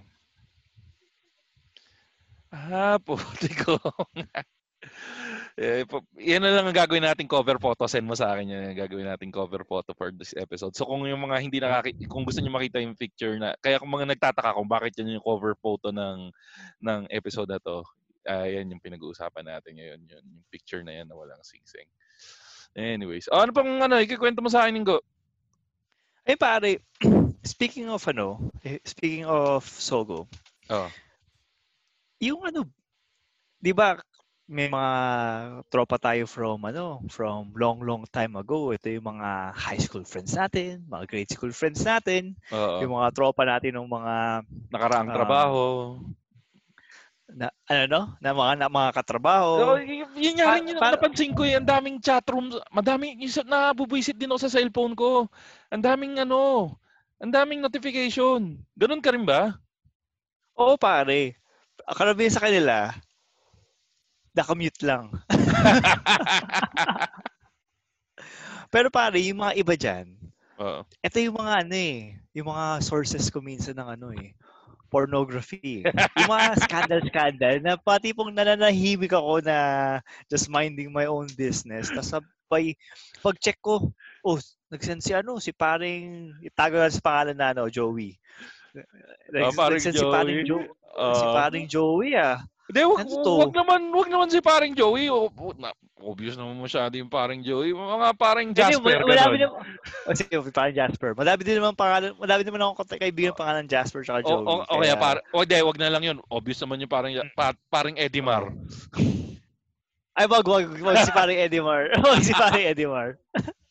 Ah, puti ko. [laughs] [laughs] eh, yan na lang ang gagawin nating cover photo. Send mo sa akin yan. ang Gagawin nating cover photo for this episode. So kung yung mga hindi nakaki kung gusto niyo makita yung picture na kaya kung mga nagtataka kung bakit yan yung cover photo ng ng episode na to, yan yung pinag-uusapan natin ngayon. Yun, yung picture na yan na walang sing-sing. Anyways, oh, ano pang ano, ikikwento mo sa akin, Ingo? Eh pare, [clears throat] speaking of ano, eh, speaking of Sogo, Oh. yung ano, 'di ba may mga tropa tayo from ano, from long long time ago. Ito yung mga high school friends natin, mga grade school friends natin, Oo. yung mga tropa natin ng mga Nakaraang Ah. trabaho. na, ano no, na mga na, mga katrabaho. So, y- yun nga rin yung pa- napansin ko eh. Ang daming chat rooms. Madami, yung nabubuisit din ako sa cellphone ko. Ang daming ano, ang daming notification. Ganun ka rin ba? Oo pare. Karamihan sa kanila, nakamute lang. [laughs] Pero pare, yung mga iba dyan, Oo. ito yung mga ano eh, yung mga sources ko minsan ng ano eh, pornography. yung mga [laughs] scandal-scandal na pati pong nananahimik ako na just minding my own business. Tapos sabay, pag-check ko, oh, nagsend si ano, si paring, itago lang sa pangalan na ano, Joey. Paring Nagsend si paring Joey. Jo- si Ah. paring Joey ah. Hindi, wag, wag naman, wag naman si paring Joey. O, o, na, obvious naman masyado yung paring Joey. Mga paring Hindi, Jasper, wala- Madami naman. Oh, [laughs] sige, parang Jasper. Madami din naman pangalan, madami din naman akong kaibigan pangalan Jasper tsaka O, Joey. o, o kaya, par, o, di, wag na lang yun. Obvious naman yung parang, pa, parang Edimar. Ay, wag, wag, wag si parang Edimar. [laughs] wag si parang Edimar. [laughs]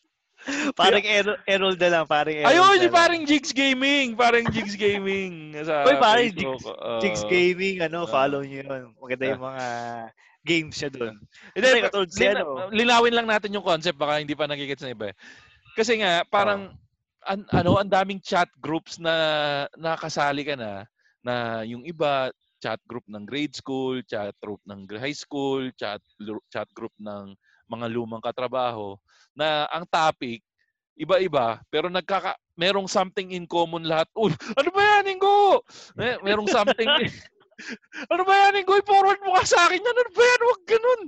parang Errol, Errol na lang, parang Errol Ayun, lang. parang Jigs Gaming. Parang Jigs Gaming. Sa [laughs] Uy, parang Facebook. Jigs-. Jigs Gaming, ano, Ah. follow nyo yun. Maganda yung mga games siya doon. Kasi pa- katulad si lina- ano. linawin lang natin yung concept baka hindi pa nagigits na iba. eh. Kasi nga parang an- ano ang daming chat groups na nakasali ka na na yung iba chat group ng grade school, chat group ng high school, chat chat group ng mga lumang katrabaho na ang topic iba-iba pero nagkaka merong something in common lahat. Uy, ano ba yan, Ingo? Eh, merong something [laughs] ano ba yan, Ingo? I-forward mo ka sa akin yan. Ano ba yan? Huwag ganun.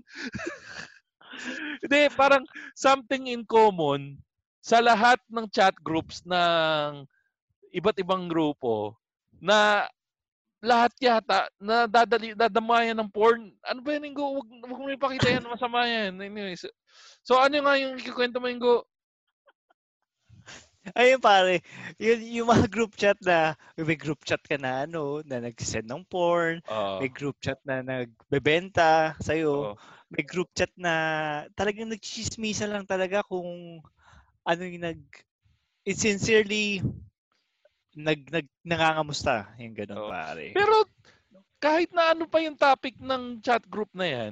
[laughs] Hindi, parang something in common sa lahat ng chat groups ng iba't ibang grupo na lahat yata na dadali dadamayan ng porn. Ano ba yan, Ingo? Wag, wag mo ipakita yan. Masama yan. Anyways. So, ano nga yung ikikwento mo, Ingo? Ayun pare, yun, yung mga group chat na, may group chat ka na ano, na nag-send ng porn, Ah, may group chat na nagbebenta sa'yo, may group chat na talagang nagchismisa lang talaga kung ano yung nag it sincerely nag, nag nangangamusta yung ganun Oo. pare. Pero kahit na ano pa yung topic ng chat group na yan,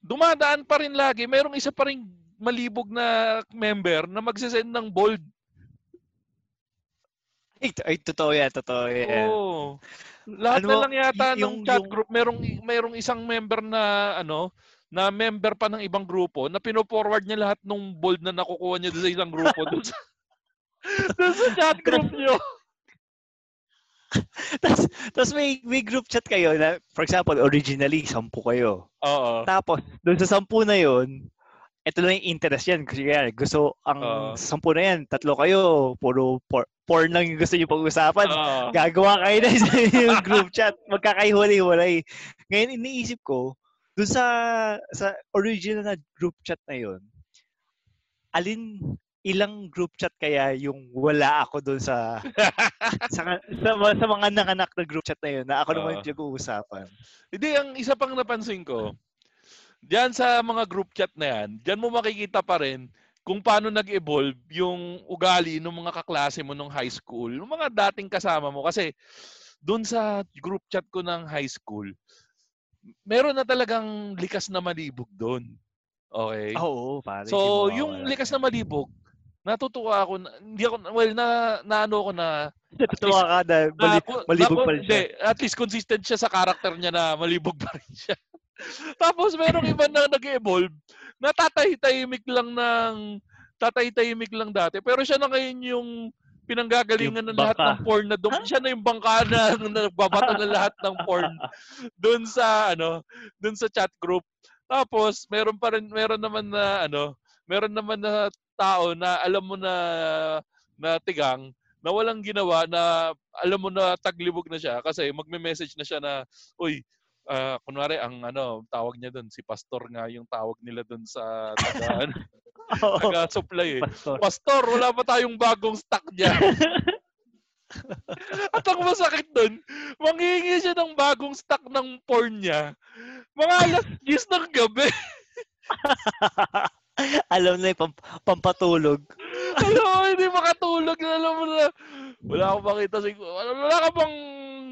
dumadaan pa rin lagi. Merong isa pa rin malibog na member na magsasend ng bold. Ay, ay totoo yan, totoo yan. Oo. Lahat Ano, na lang yata y- ng yung- chat yung- group, merong merong isang member na ano, na member pa ng ibang grupo na pino-forward niya lahat ng bold na nakukuha niya sa isang grupo doon sa, [laughs] doon sa chat group niyo. [laughs] Tapos, tapos may, may group chat kayo na, for example, originally, sampu kayo. Oo. Tapos, doon sa sampu na yon ito lang yung interest yan. Gusto, ang Oo. sampu na yan, tatlo kayo, puro por, porn lang yung gusto nyo pag-usapan. Oo. Gagawa kayo na sa [laughs] yung group chat. Magkakahuli-hulay. Ngayon, iniisip ko, doon sa, sa original na group chat na yon alin ilang group chat kaya yung wala ako doon sa, [laughs] sa, sa, sa mga nanganak na group chat na yun na ako naman Oo. yung pinag-uusapan. Hindi, ang isa pang napansin ko, diyan sa mga group chat na yan, diyan mo makikita pa rin kung paano nag-evolve yung ugali ng mga kaklase mo nung high school, yung mga dating kasama mo. Kasi doon sa group chat ko ng high school, meron na talagang likas na malibog doon. Okay? Ah, Oo, pare. So, yung likas na malibog, natutuwa ako, na, hindi ako, well, na, naano ko na, [laughs] Natutuwa ka na, mali, malibog na- pa rin siya. hindi, at least consistent siya sa karakter niya na malibog pa rin siya. [laughs] Tapos merong iba na nag-evolve na tatay-tahimik lang ng tatay-tahimik lang dati. Pero siya na ngayon yung pinanggagalingan ng lahat ng porn na doon. Siya na yung bangka na, [laughs] na nagbabato ng lahat ng porn doon sa ano, doon sa chat group. Tapos meron pa rin meron naman na ano, meron naman na tao na alam mo na na tigang na walang ginawa na alam mo na taglibog na siya kasi magme-message na siya na uy ah kunwari ang ano tawag niya doon si pastor nga yung tawag nila doon sa taga [laughs] Oo, taga supply eh. pastor. Pastor, wala pa tayong bagong stock diyan. [laughs] At ang masakit doon, manghihingi siya ng bagong stock ng porn niya. Mga alas 10 ng gabi. [laughs] [laughs] Alam na yung pam- pampatulog. Alam mo, hindi makatulog. Alam mo na, wala akong makita. Wala ka bang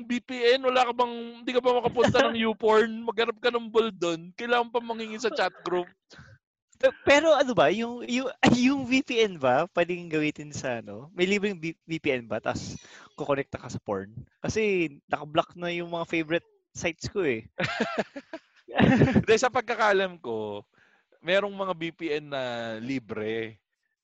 VPN? Wala ka bang, hindi ka ba makapunta ng YouPorn? Maghanap ka ng bull doon. Kailangan pa mangingi sa chat group. Pe- Pero ano ba, yung, yung, [laughs] yung VPN ba, pwedeng gamitin sa ano? May libreng VPN ba? Tapos kukonekta ka sa porn? Kasi nakablock na yung mga favorite sites ko eh. [laughs] Hindi, sa pagkakalam ko, merong mga VPN na libre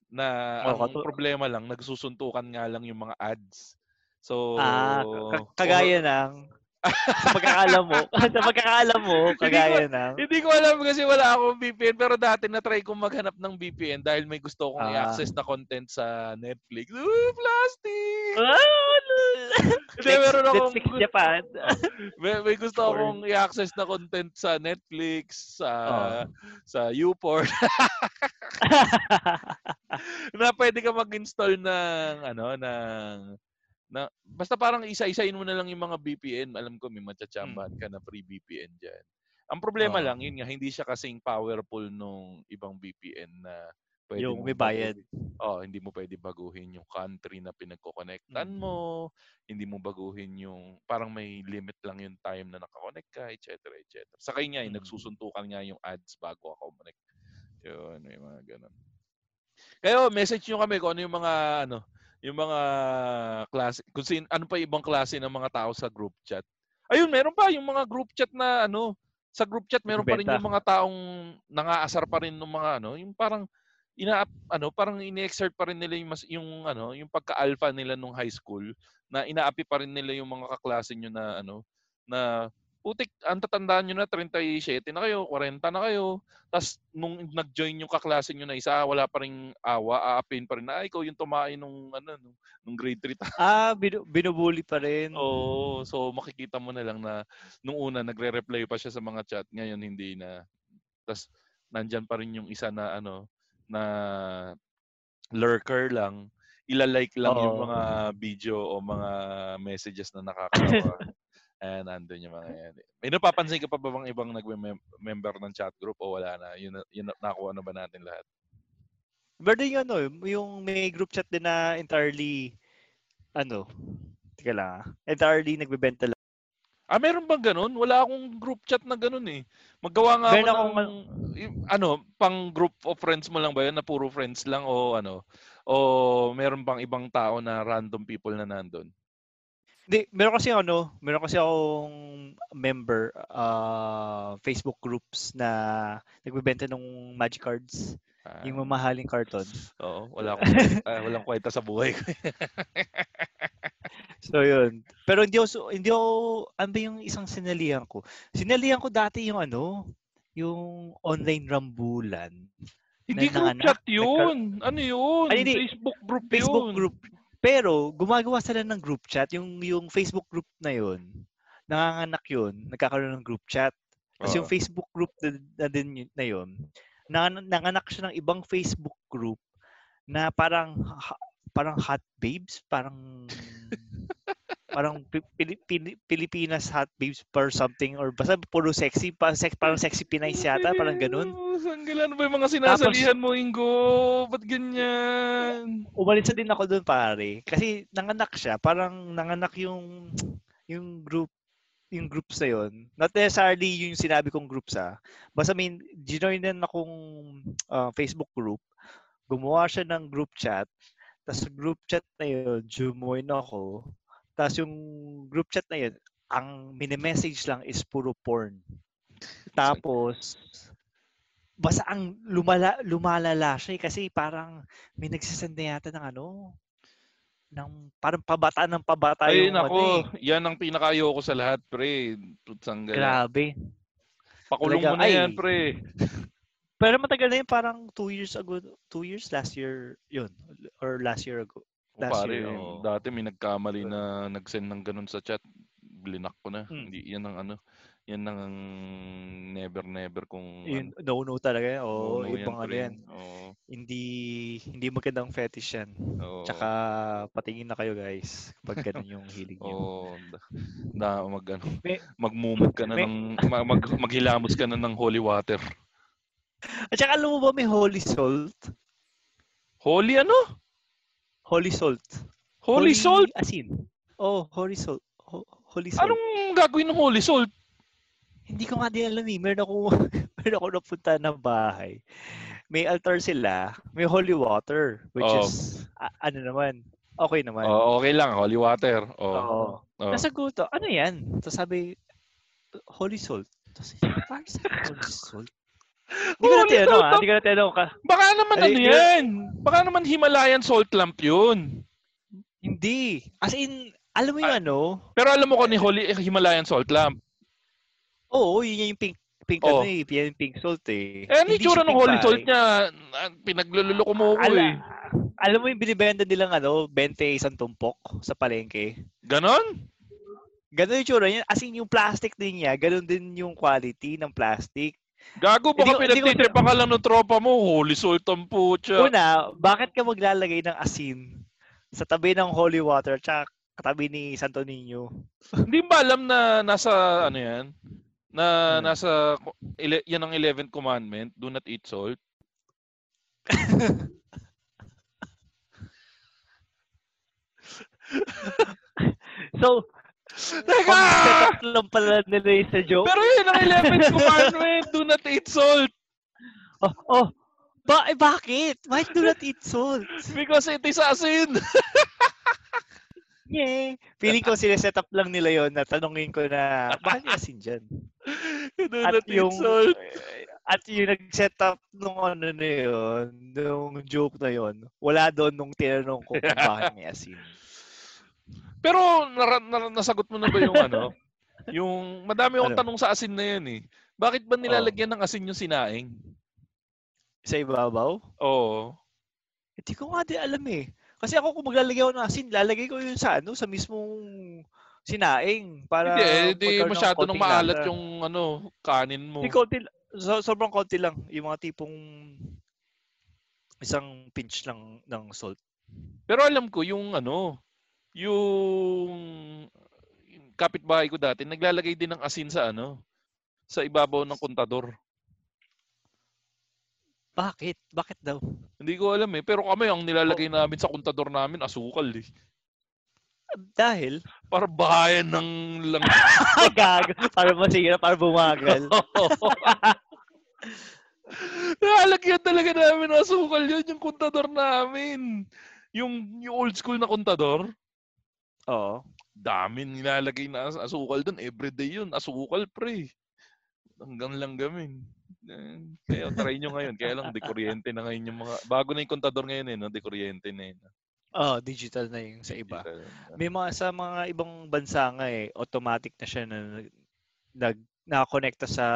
na Oo, ang problema lang, nagsusuntukan nga lang yung mga ads. So, ah, ka- kagaya ng, sa pagkakaalam mo, [laughs] sa pagkakaalam mo, kagaya ng, Hindi ko alam kasi wala akong VPN pero dati na-try kong maghanap ng VPN dahil may gusto kong Ah. i-access na content sa Netflix. Ooh, plastic! Ah, [laughs] Hindi, meron akong, Netflix Japan. [laughs] may, may gusto Porn. akong i-access na content sa Netflix, sa Oh. sa YouPorn, na pwede ka mag-install ng ano ng na basta parang isa-isain mo na lang yung mga VPN. Alam ko may matsatsambahan ka na free VPN diyan. Ang problema Oo. lang yun nga hindi siya kasing powerful nung ibang VPN na pwede Yung may bayad. Oh, hindi mo pwede baguhin yung country na pinagko-connectan Mm. mo, hindi mo baguhin yung parang may limit lang yung time na nakakonect ka, etc. etc. Sakay nga, eh, Mm. nagsusuntukan nga yung ads bago ako connect. Yun, may mga ganun. Kaya message nyo kami kung ano yung mga ano, yung mga klase, kung sin, ano pa ibang klase ng mga tao sa group chat. Ayun, meron pa yung mga group chat na ano, sa group chat meron pa rin yung mga taong nangaasar pa rin ng mga ano, yung parang ina ano, parang ini-exert pa rin nila yung mas yung ano, yung pagka-alpha nila nung high school na inaapi pa rin nila yung mga kaklase nyo na ano, na putik, ang tatandaan nyo na 37 na kayo, 40 na kayo. Tapos nung nag-join yung kaklase nyo na isa, wala pa rin awa, aapin pa rin na, "Ah, ikaw yung tumain nung ano nung, nung grade 3 ta. ah, binu- binubuli pa rin. Oo, so makikita mo na lang na nung una nagre-reply pa siya sa mga chat, ngayon hindi na. Tapos nandyan pa rin yung isa na ano na lurker lang, ilalike lang yung Oo. mga video o mga messages na nakakawa. [laughs] And andun yung mga yan. May napapansin ka pa ba bang ibang nag-member ng chat group o wala na? Yun, yun na- nakuha na ba natin lahat? Pero yung ano, yung may group chat din na entirely, ano, tika lang ah, entirely nagbebenta lang. Ah, meron bang ganun? Wala akong group chat na ganun eh. Maggawa nga Meron ako akong ng, y- ano, pang group of friends mo lang ba yun? Na puro friends lang o ano? O meron bang ibang tao na random people na nandun? Hindi, meron kasi ano, meron kasi akong member uh, Facebook groups na nagbebenta ng magic cards, Ah, yung mamahaling carton. Oo, wala [laughs] akong ah, walang kwenta sa buhay ko. [laughs] So yun. Pero hindi ako, hindi ako, ano ba yung isang sinalihan ko? Sinalihan ko dati yung ano, yung online rambulan. Hindi Na- group chat yun. Ano yun? Ay, hindi. Facebook group Facebook yun. group. Pero gumagawa sila ng group chat, yung yung Facebook group na yun. Nanganganak yun, nagkakaroon ng group chat. Kasi yung Oo. Facebook group na, na din yun, na yun, nangan- nanganak siya ng ibang Facebook group na parang parang hot babes, parang parang Pi- Pili- Pili- Pilipinas hot babes or something or basta puro sexy, parang, sex, parang sexy Pinay yata, parang ganun. Sanggalan ba yung mga sinasalihan mo, Ingo? Ba't ganyan? Umalis na din ako doon pare kasi nanganak siya, parang nanganak yung yung group yung groups na yun. Not necessarily yung sinabi kong groups ah. Basta may ginoin din akong ah, Facebook group. Gumawa siya ng group chat. Tapos group chat na yun, jumoin ako. Tapos yung group chat na yun, ang mini-message lang is puro porn. Tapos, basta ang lumala, lumalala siya eh, kasi parang may nagsisend na yata ng ano, ng parang pabata ng pabata Ay, yung ano nako. eh. Yan ang pinakayoko sa lahat, pre. Sanggalan. Grabe. Pakulong Talaga, mo na ay. yan, pre. Pero matagal na yun, parang two years ago, two years last year, yun. Or last year ago. Last pare, year, oo. dati may nagkamali na nag-send ng ganun sa chat. Blinak ko na. Hmm. Hindi, yan ang ano. Yan ang never, never kung Yun, no-no talaga. Oo, no, no ibang ano yan. Oo, Hindi, hindi magandang fetish yan. oo. Tsaka, patingin na kayo guys, pag ganun yung hilig nyo. [laughs] Oo, da- na mag ano, magmumog ka na may- ng ma- mag, maghilamos ka na ng holy water. At saka alam mo ba may holy salt? Holy ano? Holy salt. Holy, salt? Asin. Oh, holy salt. Ho- holy salt. Anong gagawin ng holy salt? Hindi ko nga din alam eh. Meron ako, [laughs] meron ako napunta na bahay. May altar sila. May holy water. Which Oo. is, a- ano naman, okay naman. Oh, okay lang, holy water. Oh. Oo. oh. Nasa guto, ano yan? Tapos sabi, holy salt. Tapos, parang sa holy salt? Hindi ko Holy na tinanong salt ah. Hindi ko na tinanong ka. Baka naman Ay, ano yun- yan? Baka naman Himalayan salt lamp yun. Hindi. As in, alam mo yung Ah. ano? Pero alam mo ko ni Holy Himalayan salt lamp. Oo, yun yung pink pink Oo. ano eh, yung pink salt eh. Eh, ano yung Hindi tsura ng holy salt niya? Ah, Pinagluloko mo ko Ala, eh. alam mo yung binibenta nilang ano, 20 isang tumpok sa palengke? Ganon? Ganun yung tsura niya. As in, yung plastic din niya, ganun din yung quality ng plastic. Gago, baka ko- pinagtitripan ka lang ng tropa mo. Holy salt ang putya. Una, bakit ka maglalagay ng asin sa tabi ng holy water tsaka katabi ni Santo Niño? [laughs] Hindi ba alam na nasa, ano yan? Na Hmm. nasa, ele- yan ang 11th commandment, do not eat salt. [laughs] So, Teka! lang pala nila yung sa joke. Pero yun ang 11th commandment, do not eat salt. Oh, oh, ba eh, bakit? Why do not eat salt? Because it is asin. Yeah. Feeling ko sineset up lang nila yon na tanongin ko na, bakit may asin dyan? [laughs] do At not eat yung, salt. at yung nag-set up nung ano na yun, nung joke na yun, wala doon nung tinanong ko kung [laughs] bakit may asin. Pero nara- nara- nasagot mo na ba yung ano? [laughs] Yung madami akong Ano? tanong sa asin na yan eh. Bakit ba nilalagyan ng asin yung sinaing? Sa ibabaw? Oo. Hindi ko nga din alam eh. Kasi ako kung maglalagay ako ng asin, lalagay ko yun sa ano, sa mismong sinaing para Hindi, eh, hindi ng masyado nang maalat lasa. yung ano, kanin mo. Hindi, konti, so, sobrang konti lang. Yung mga tipong isang pinch lang ng salt. Pero alam ko yung ano, yung kapitbahay ko dati, naglalagay din ng asin sa ano, sa ibabaw ng kontador. Bakit? Bakit daw? Hindi ko alam eh. Pero kami, ang nilalagay namin sa kontador namin, asukal eh. Dahil? Para bahayan ng lang. [laughs] Gag. para masira, para bumagal. [laughs] Nalagyan talaga namin asukal yun, yung kontador namin. Yung, yung old school na kontador. Oo. Dami nilalagay na as- asukal doon. Everyday yun. Asukal, pre. Hanggang lang gamin. Kaya try nyo ngayon. Kaya lang, dekuryente na ngayon yung mga... Bago na yung kontador ngayon eh, no? dekuryente na yun. Oh, digital na yung sa iba. Digital. May mga sa mga ibang bansa nga eh, automatic na siya na nag nakakonekta sa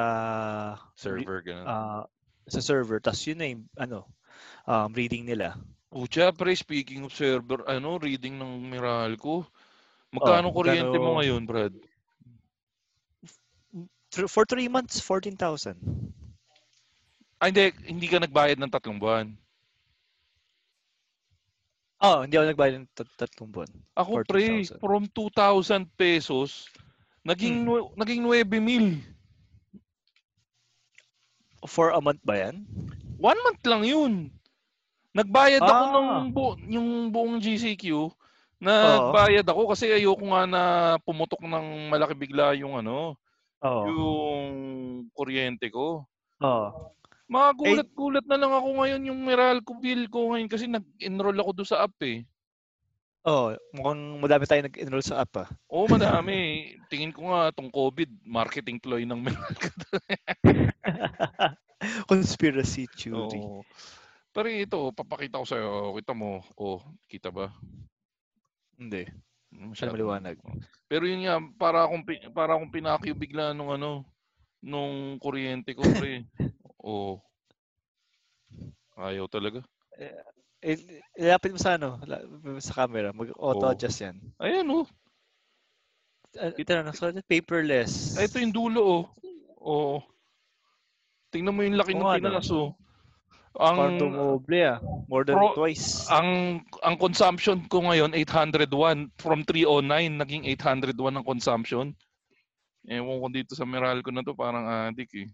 Server, ganun. ah, sa server tapos yun na yung ano um, reading nila. Pucha, pre, speaking of server, ano, reading ng Meralco. Magkano Oh, kuryente mo ngayon, Brad? For three months, 14,000. Ay, Ah, hindi, hindi ka nagbayad ng tatlong buwan. Oh, hindi ako nagbayad ng tat- tatlong buwan. Ako For pre, 2,000. from 2,000 pesos, naging Hmm. naging 9 mil. For a month ba yan? One month lang yun. Nagbayad ako Ah. ng bu- yung buong GCQ. Nagbayad ako kasi ayoko nga na pumutok ng malaki bigla yung ano, Oo. yung kuryente ko. Oo. Mga gulat-gulat na lang ako ngayon yung Meralco bill ko ngayon kasi nag-enroll ako doon sa app eh. Oo. Mukhang madami tayo nag-enroll sa app ah. Oo, madami. Tingin ko nga itong COVID, marketing ploy ng Meralco. [laughs] Conspiracy theory. Oo. Pero ito, papakita ko sa'yo. Kita mo. Oh, kita ba? Hindi. Hmm, Masyado maliwanag. Pero yun nga, para akong, para akong pinakyo bigla nung ano, nung kuryente ko, pre. [laughs] Oo. Ayaw talaga. Eh, ilapit mo sa ano, sa camera. Mag-auto-adjust yan. Ayan oh. Uh, ito na, nasa paperless. Ay, ito yung dulo oh. Oo. Tingnan mo yung laki ng Oo nga, no? Oh. Parang Ang dumoble ah. More than Pro- twice. ang ang consumption ko ngayon 801 from 309 naging 801 ang consumption. Ewan ko dito sa Meralco na to parang adik eh.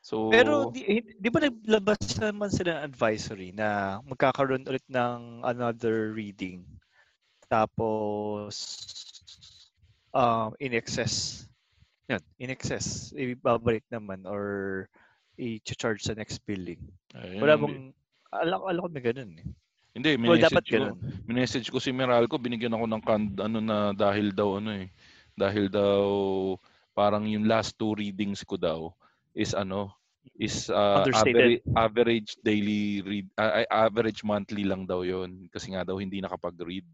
So Pero di, eh, di ba naglabas naman sila ng advisory na magkakaroon ulit ng another reading? Tapos um, in excess. Yan, in excess. Ibabalik naman or i-charge sa next billing. ayun, Wala bang alam, alam ko may ganun eh. Hindi, Well, dapat ko, ganun. minessage ko si Meralco, binigyan ako ng kan, ano na dahil daw ano eh. Dahil daw parang yung last two readings ko daw is ano is uh, Understated. average, average daily read uh, average monthly lang daw yon kasi nga daw hindi nakapag-read.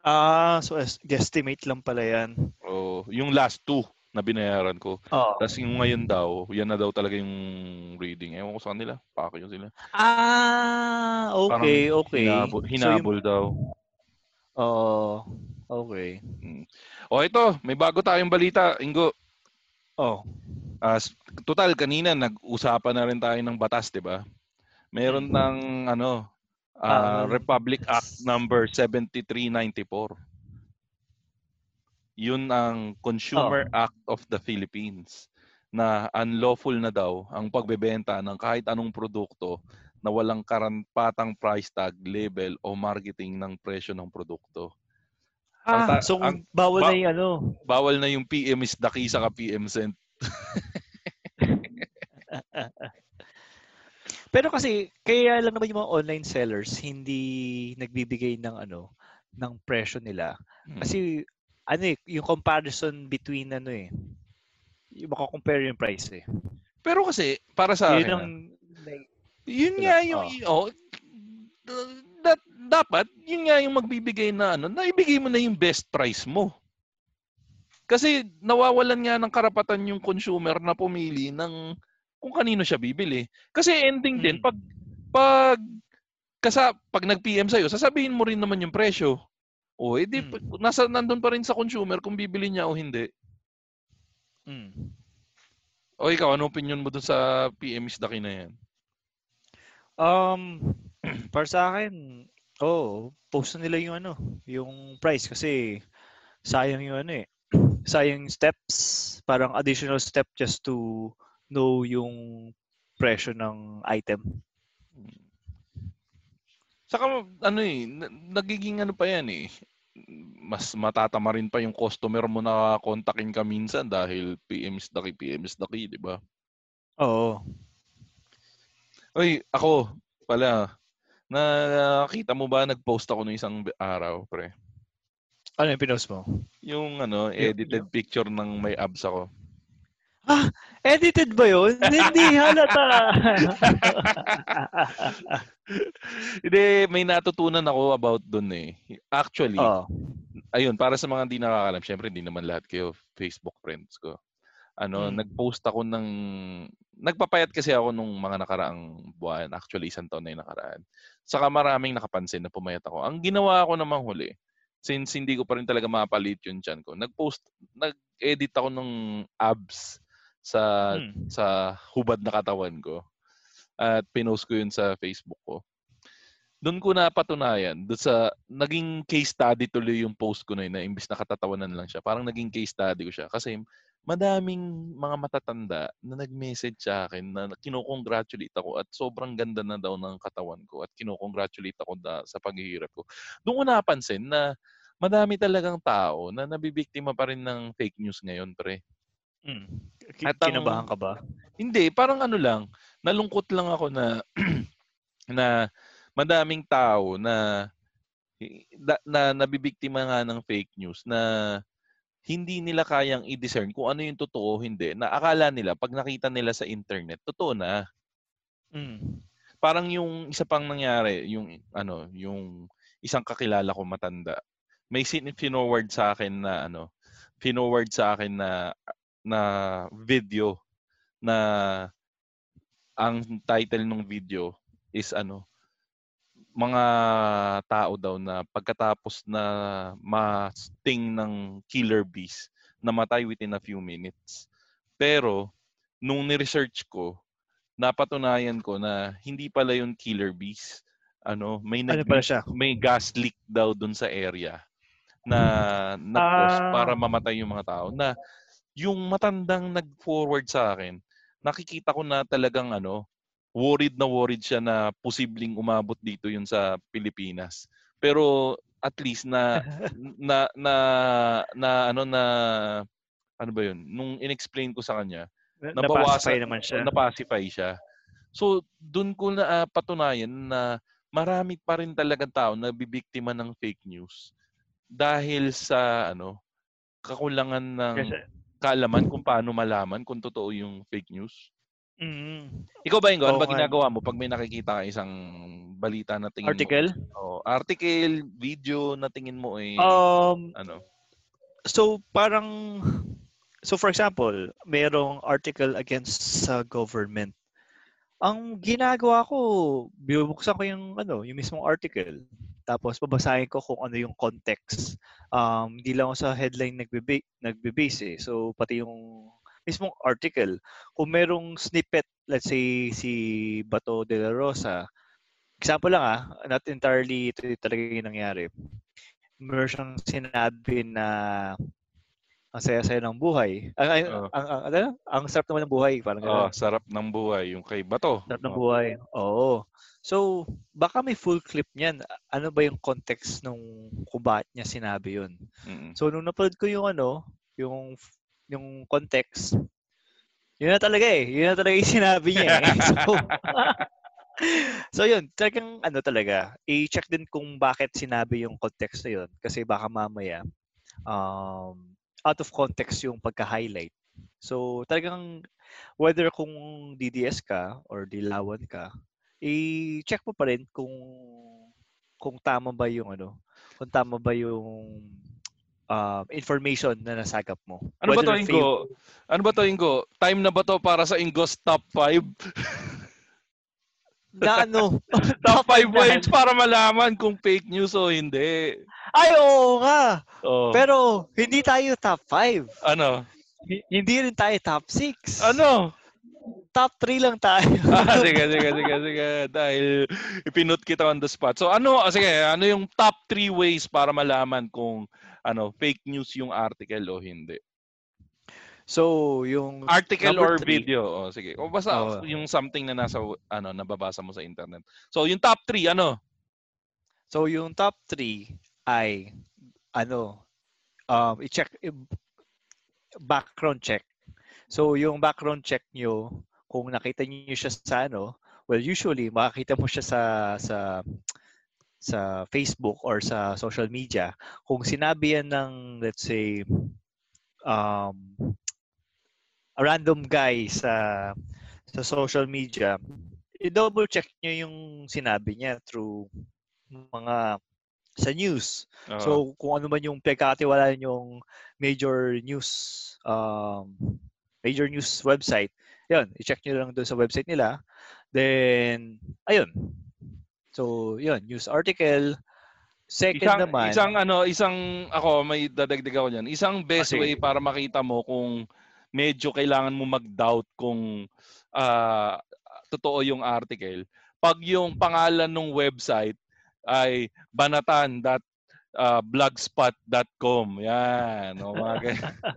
Ah, so es- guesstimate lang pala yan. Oh, yung last two na binayaran ko. Oh. Tapos yung ngayon daw, yan na daw talaga yung reading. Ewan ko sa kanila. Pako yun sila. Ah, okay, okay. Hinabol, So, yung- hinabol daw. Oo. okay. O ito, may bago tayong balita, Ingo. Oh. As total kanina nag-usapan na rin tayo ng batas, 'di ba? Meron ng ano, ah, Ah, Republic Act number 7394. Yun ang Consumer Act of the Philippines na unlawful na daw ang pagbebenta ng kahit anong produkto na walang karampatang price tag, label o marketing ng presyo ng produkto. Ang Ah, ta- so ang- bawal ba- na yung ano. Bawal na yung PM is daki sa PM cent. [laughs] Pero kasi kaya lang naman yung mga online sellers hindi nagbibigay ng ano ng presyo nila. Hmm. Kasi ano eh, yung comparison between ano eh yung makakompare yung price eh. Pero kasi para sa Yun akin, ang ah, yun nga yung oh, that, dapat yun nga yung magbibigay na ano, naibigay mo na yung best price mo. Kasi nawawalan nga ng karapatan yung consumer na pumili ng kung kanino siya bibili. Kasi ending din Mm. pag pag kasa pag nag-PM sa'yo, sasabihin mo rin naman yung presyo. O edi Mm. nasa nandun pa rin sa consumer kung bibili niya o hindi. Mm. O ikaw, ano opinion mo dun sa PM Isdaki na yan? Um [clears throat] para sa akin, oh, post nila yung ano, yung price kasi sayang yung ano eh. [clears throat] Sayang steps, parang additional step just to know yung presyo ng item. Saka ano eh, na- nagiging ano pa yan eh. Mas matatama rin pa yung customer mo na kontakin ka minsan dahil PMs daki, PMs daki, di ba? Oo. Oy, ako pala, nakita mo ba nag-post ako ng isang araw, pre? Ano yung pinost mo? Yung ano, edited picture ng may abs ako. Edited ba yun? Hindi halata. [laughs] Hindi, may natutunan ako about dun eh. Actually, Oo. ayun, para sa mga hindi nakakalam, syempre hindi naman lahat kayo Facebook friends ko. Ano, Mm. nag-post ako ng nagpapayat kasi ako nung mga nakaraang buwan, actually isang taon na yung nakaraan. Saka maraming nakapansin na pumayat ako. Ang ginawa ko namang huli, since hindi ko pa rin talaga mapalit yung chan ko, nag-post, nag-edit ako ng abs sa Hmm. sa hubad na katawan ko. At pinost ko yun sa Facebook ko. doon ko napatunayan, doon sa, naging case study tuloy yung post ko na yun, na imbis na katatawanan lang siya, parang naging case study ko siya. Kasi madaming mga matatanda na nag-message sa akin na kinokongratulate ako at sobrang ganda na daw ng katawan ko at kinokongratulate ako da, sa paghihirap ko. Doon ko napansin na madami talagang tao na nabibiktima pa rin ng fake news ngayon, pre. Mm. At ang- Kinabahan ka ba? Hindi, parang ano lang, nalungkot lang ako na [clears throat] na madaming tao na na, na nabibiktima nga ng fake news na hindi nila kayang i-discern kung ano yung totoo o hindi. Na akala nila pag nakita nila sa internet, totoo na. Mm. Parang yung isa pang nangyari, yung ano, yung isang kakilala ko matanda. May sin forward sa akin na ano, forward sa akin na na video na ang title ng video is ano mga tao daw na pagkatapos na ma-sting ng killer bees namatay within a few minutes. Pero nung ni-research ko, napatunayan ko na hindi pala yung killer bees. Ano, may Ano nag- pala siya? may gas leak daw dun sa area na nag-cause Ah. para mamatay yung mga tao na yung matandang nag-forward sa akin, nakikita ko na talagang ano, worried na worried siya na posibleng umabot dito yun sa Pilipinas. Pero at least na [laughs] na na na ano na ano ba yun? Nung inexplain ko sa kanya, Napacify naman siya. napacify siya. So, doon ko na ah, patunayan na marami pa rin talagang tao na bibiktima ng fake news dahil sa ano kakulangan ng Kasi- kaalaman kung paano malaman kung totoo yung fake news. Mm. Ikaw ba, Ingo? Oo ba nga. ginagawa mo pag may nakikita ka isang balita na tingin Article? mo? Oh, article, video na tingin mo eh, Um, ano? so parang so for example, merong article against sa government. Ang ginagawa ko, binubuksan ko yung ano, yung mismong article. Tapos babasahin ko kung ano yung context. Um, hindi lang ako sa headline nagbe nagbe-base eh. So pati yung mismong article, kung merong snippet, let's say si Bato de la Rosa, example lang ah, not entirely ito talaga yung nangyari. Meron siyang sinabi na ang saya-saya ng buhay. Ang, ang, Oo. ang, ang, ano? ang sarap naman ng buhay. Parang gano'n. sarap ng buhay yung kay Bato. sarap ng Oh. buhay. Oo. So, baka may full clip niyan. Ano ba yung context nung kung bakit niya sinabi yun? Mm. So, nung napanood ko yung ano, yung yung context, yun na talaga eh. Yun na talaga yung [laughs] sinabi niya eh. so, [laughs] so yun, talagang ano talaga, i-check din kung bakit sinabi yung context na yun. Kasi baka mamaya, um, out of context yung pagka-highlight. So, talagang whether kung DDS ka or dilawan ka, i-check mo pa rin kung kung tama ba yung ano, kung tama ba yung um, information na nasagap mo. Ano ba to, Whether Ingo? Ano ba to, Ingo? Time na ba to para sa Ingo's top 5? [laughs] Na ano? [laughs] top 5 na- ways para malaman kung fake news o hindi. Ay, oo nga. Oh. Pero hindi tayo top 5. ano? Hindi rin tayo top 6. Ano? Top 3 lang tayo. [laughs] ah, sige, sige, sige, sige. Dahil ipinut kita on the spot. So ano, ah, sige, ano yung top 3 ways para malaman kung ano fake news yung article o hindi? So, yung Article or three, video. O sige. O basta Oo. yung something na nasa ano nababasa mo sa internet. So yung top 3 ano? So, yung top 3 ay, ano, um, i-check, background check. So, yung background check nyo, kung nakita niyo siya sa ano, well, usually, makakita mo siya sa, sa, sa Facebook or sa social media. Kung sinabi yan ng, let's say, um, a random guy sa, sa social media, i-double check nyo yung sinabi niya through mga sa news. Oo. So kung ano man yung pagkakatiwalaan yung major news um, major news website, yun, i-check nyo lang doon sa website nila. Then, ayun. So, yun, news article. Second isang, naman, isang ano, isang ako may dadagdag ako diyan. Isang best sige. way para makita mo kung medyo kailangan mo mag-doubt kung ah, totoo yung article. Pag yung pangalan ng website ay banatan.blogspot.com. Yan. O, mga ganyan. [laughs]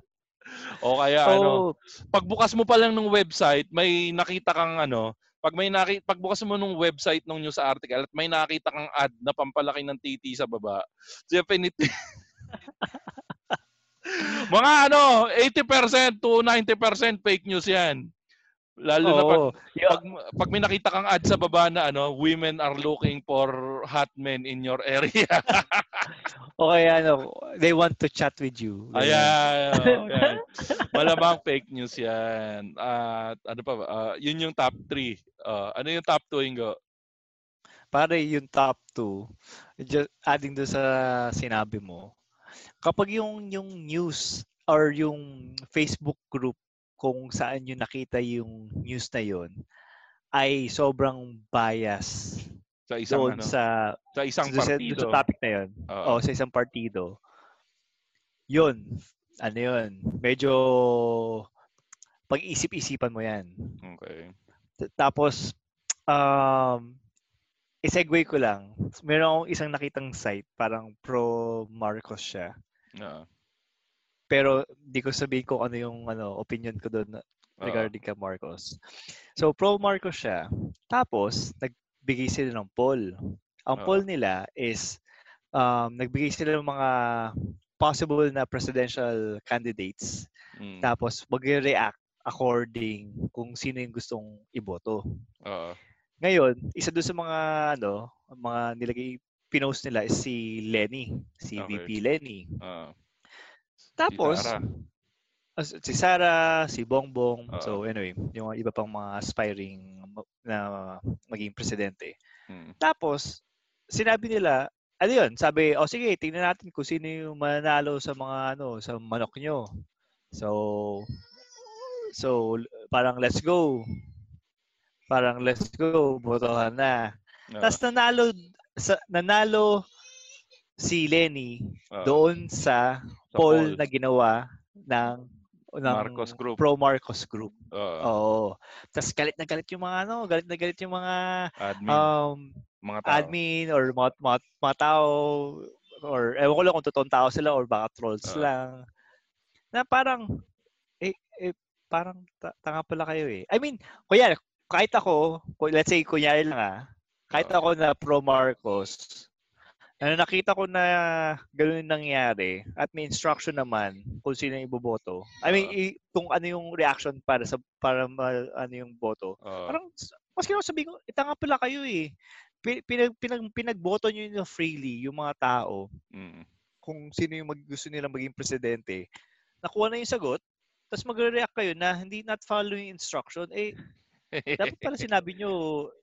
o kaya ano, Oh, pagbukas mo pa lang ng website, may nakita kang ano, pag may nakita, pagbukas mo ng website ng news article at may nakita kang ad na pampalaki ng titi sa baba, definitely [laughs] mga ano, 80% to 90% fake news 'yan. Lalo na pag, oo. Pag pag may nakita kang ad sa baba na ano, women are looking for hot men in your area. [laughs] o kaya ano, they want to chat with you. Ayan, oh, yan. [laughs] Malamang fake news 'yan. At ano pa ba? Ah, yun yung top 3. ano yung top 2 Ingo? Pare, yung top 2, just adding doon sa sinabi mo, kapag yung yung news or yung Facebook group kung saan yung nakita yung news na yon ay sobrang bias Sa isang doon ano, sa, sa isang sa, partido. sa topic na yon. Oo. O sa isang partido. Yun, ano yun, medyo pag-isip-isipan mo yan. Okay. Tapos, um, i-segue ko lang. Meron akong isang nakitang site, parang pro Marcos siya. Oo. Pero di ko sabihin kung ano yung ano, opinion ko doon Oo. regarding kay Marcos. So, pro Marcos siya. Tapos, nagbigay sila ng poll. Ang Oo. poll nila is, um, nagbigay sila ng mga possible na presidential candidates. Mm. Tapos, mag-react according kung sino yung gustong iboto. Oo. Ngayon, isa doon sa mga ano, mga nilagay pinost nila is si Lenny, si Okay. VP Lenny. Oo. Tapos Sara. as- si Sara, si Bongbong, Oo. so anyway, yung iba pang mga aspiring na maging presidente. Mm. Tapos sinabi nila, ano yun, sabi, o sige, tingnan natin kung sino yung mananalo sa mga ano, sa manok nyo. So so parang let's go. Parang let's go, botohan na. Oo. Tapos nanalo sa nanalo si Lenny Oo. doon sa Sa poll poll. na ginawa ng ng Marcos Group. Pro Marcos Group. Oo. Oo. Tapos galit na galit yung mga ano, galit na galit yung mga Admin. um mga tao. admin or mga, mga, mga tao or ewan ko lang kung totoong tao sila or baka trolls Oo. lang. Na parang eh, eh parang ta- tanga pala kayo eh. I mean, kuya, kahit ako, let's say kunyari lang ah, kahit ako na pro Marcos, na nakita ko na gano'n yung nangyari at may instruction naman kung sino yung iboboto. I mean, Oo. i- kung ano yung reaction para sa para ma- ano yung boto. Oo. Parang maski ako sabihin ko, itanga pala kayo eh. Pi- Pinag, pinag, pinagboto nyo yun freely, yung mga tao, Mm. kung sino yung mag, gusto nilang maging presidente. Nakuha na yung sagot, tapos magre-react kayo na hindi not following instruction. Eh, dapat pala sinabi nyo,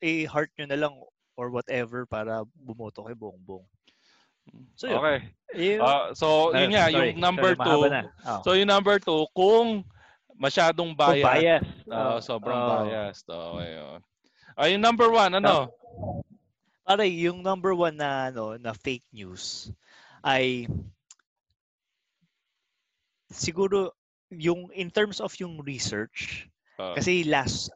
eh, heart nyo na lang or whatever para bumoto kay Bongbong. So, yun. okay. Yun. Ah, so, yun Ayun, nga, sorry. yung number Sorry, two. Oh. So, yung number two, kung masyadong Kung bias. bias. ah, Oh, sobrang oh. biased. Okay. oh. Ah, yung number one, ano? Pare, yung number one na ano na fake news ay siguro yung in terms of yung research Ah, kasi last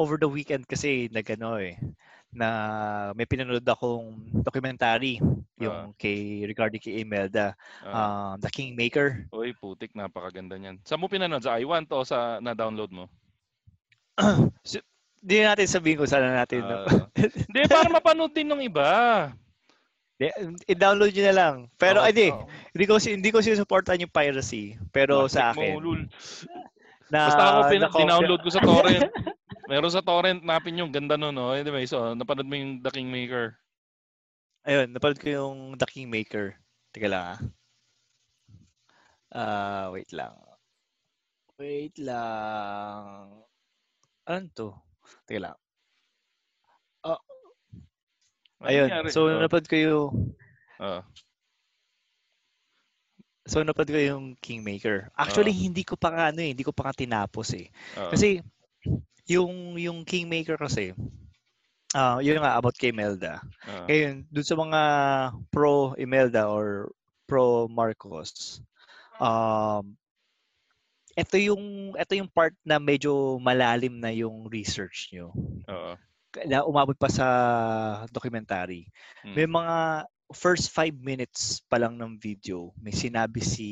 over the weekend kasi nagano eh na may pinanood akong documentary yung kay regarding kay Imelda ah. um, The Kingmaker Uy, putik, napakaganda niyan. Saan mo pinanood? Sa iWant o sa na-download mo? [clears throat] Hindi natin sabihin kung saan natin Hindi, [laughs] para mapanood din ng iba. I-download nyo na lang pero Oo, ay di oo. hindi ko si- hindi ko sinusuportan yung piracy pero sa Plastic akin mo, na Basta ako, pin- nako- dinownload ko sa torrent. [laughs] Meron sa torrent, napin yung ganda nun, no? Anyway, so, napanood mo yung The Kingmaker. Ayun, napanood ko yung The Kingmaker. Teka lang ah. Ah, wait lang. Wait lang. Ano to? Teka lang. Ano Ayun. So, Oh, napanood ko yung oh. So, napanood ko yung Kingmaker. Actually, Oo. hindi ko pa nga ano eh, hindi ko pa nga tinapos eh. Oo. Kasi yung yung Kingmaker kasi ah yun nga about kay Imelda. Oo. Ngayon, dun sa mga pro Imelda or pro Marcos, um, ito yung ito yung part na medyo malalim na yung research nyo. Oo. na umabot pa sa documentary. Mm. May mga first five minutes pa lang ng video, may sinabi si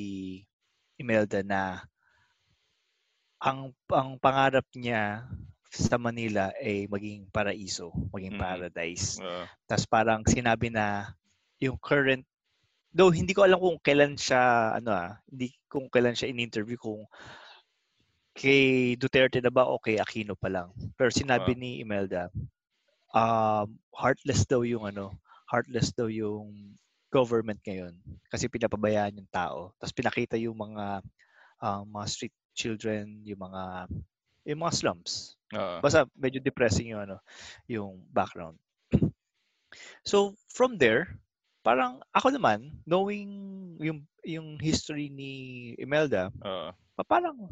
Imelda na ang ang pangarap niya sa Manila ay maging paraiso, maging Mhm. paradise. Oo. Tapos parang sinabi na yung current though hindi ko alam kung kailan siya ano ah, hindi kung kailan siya in-interview kung kay Duterte na ba o kay Aquino pa lang. Pero sinabi Ah. ni Imelda um heartless daw yung ano, heartless daw yung government ngayon kasi pinapabayaan yung tao. Tapos pinakita yung mga ah, mga street children, yung mga yung mga slums. Oo. Basta medyo depressing yung ano, yung background. [clears throat] So from there, parang ako naman knowing yung yung history ni Imelda, pa- parang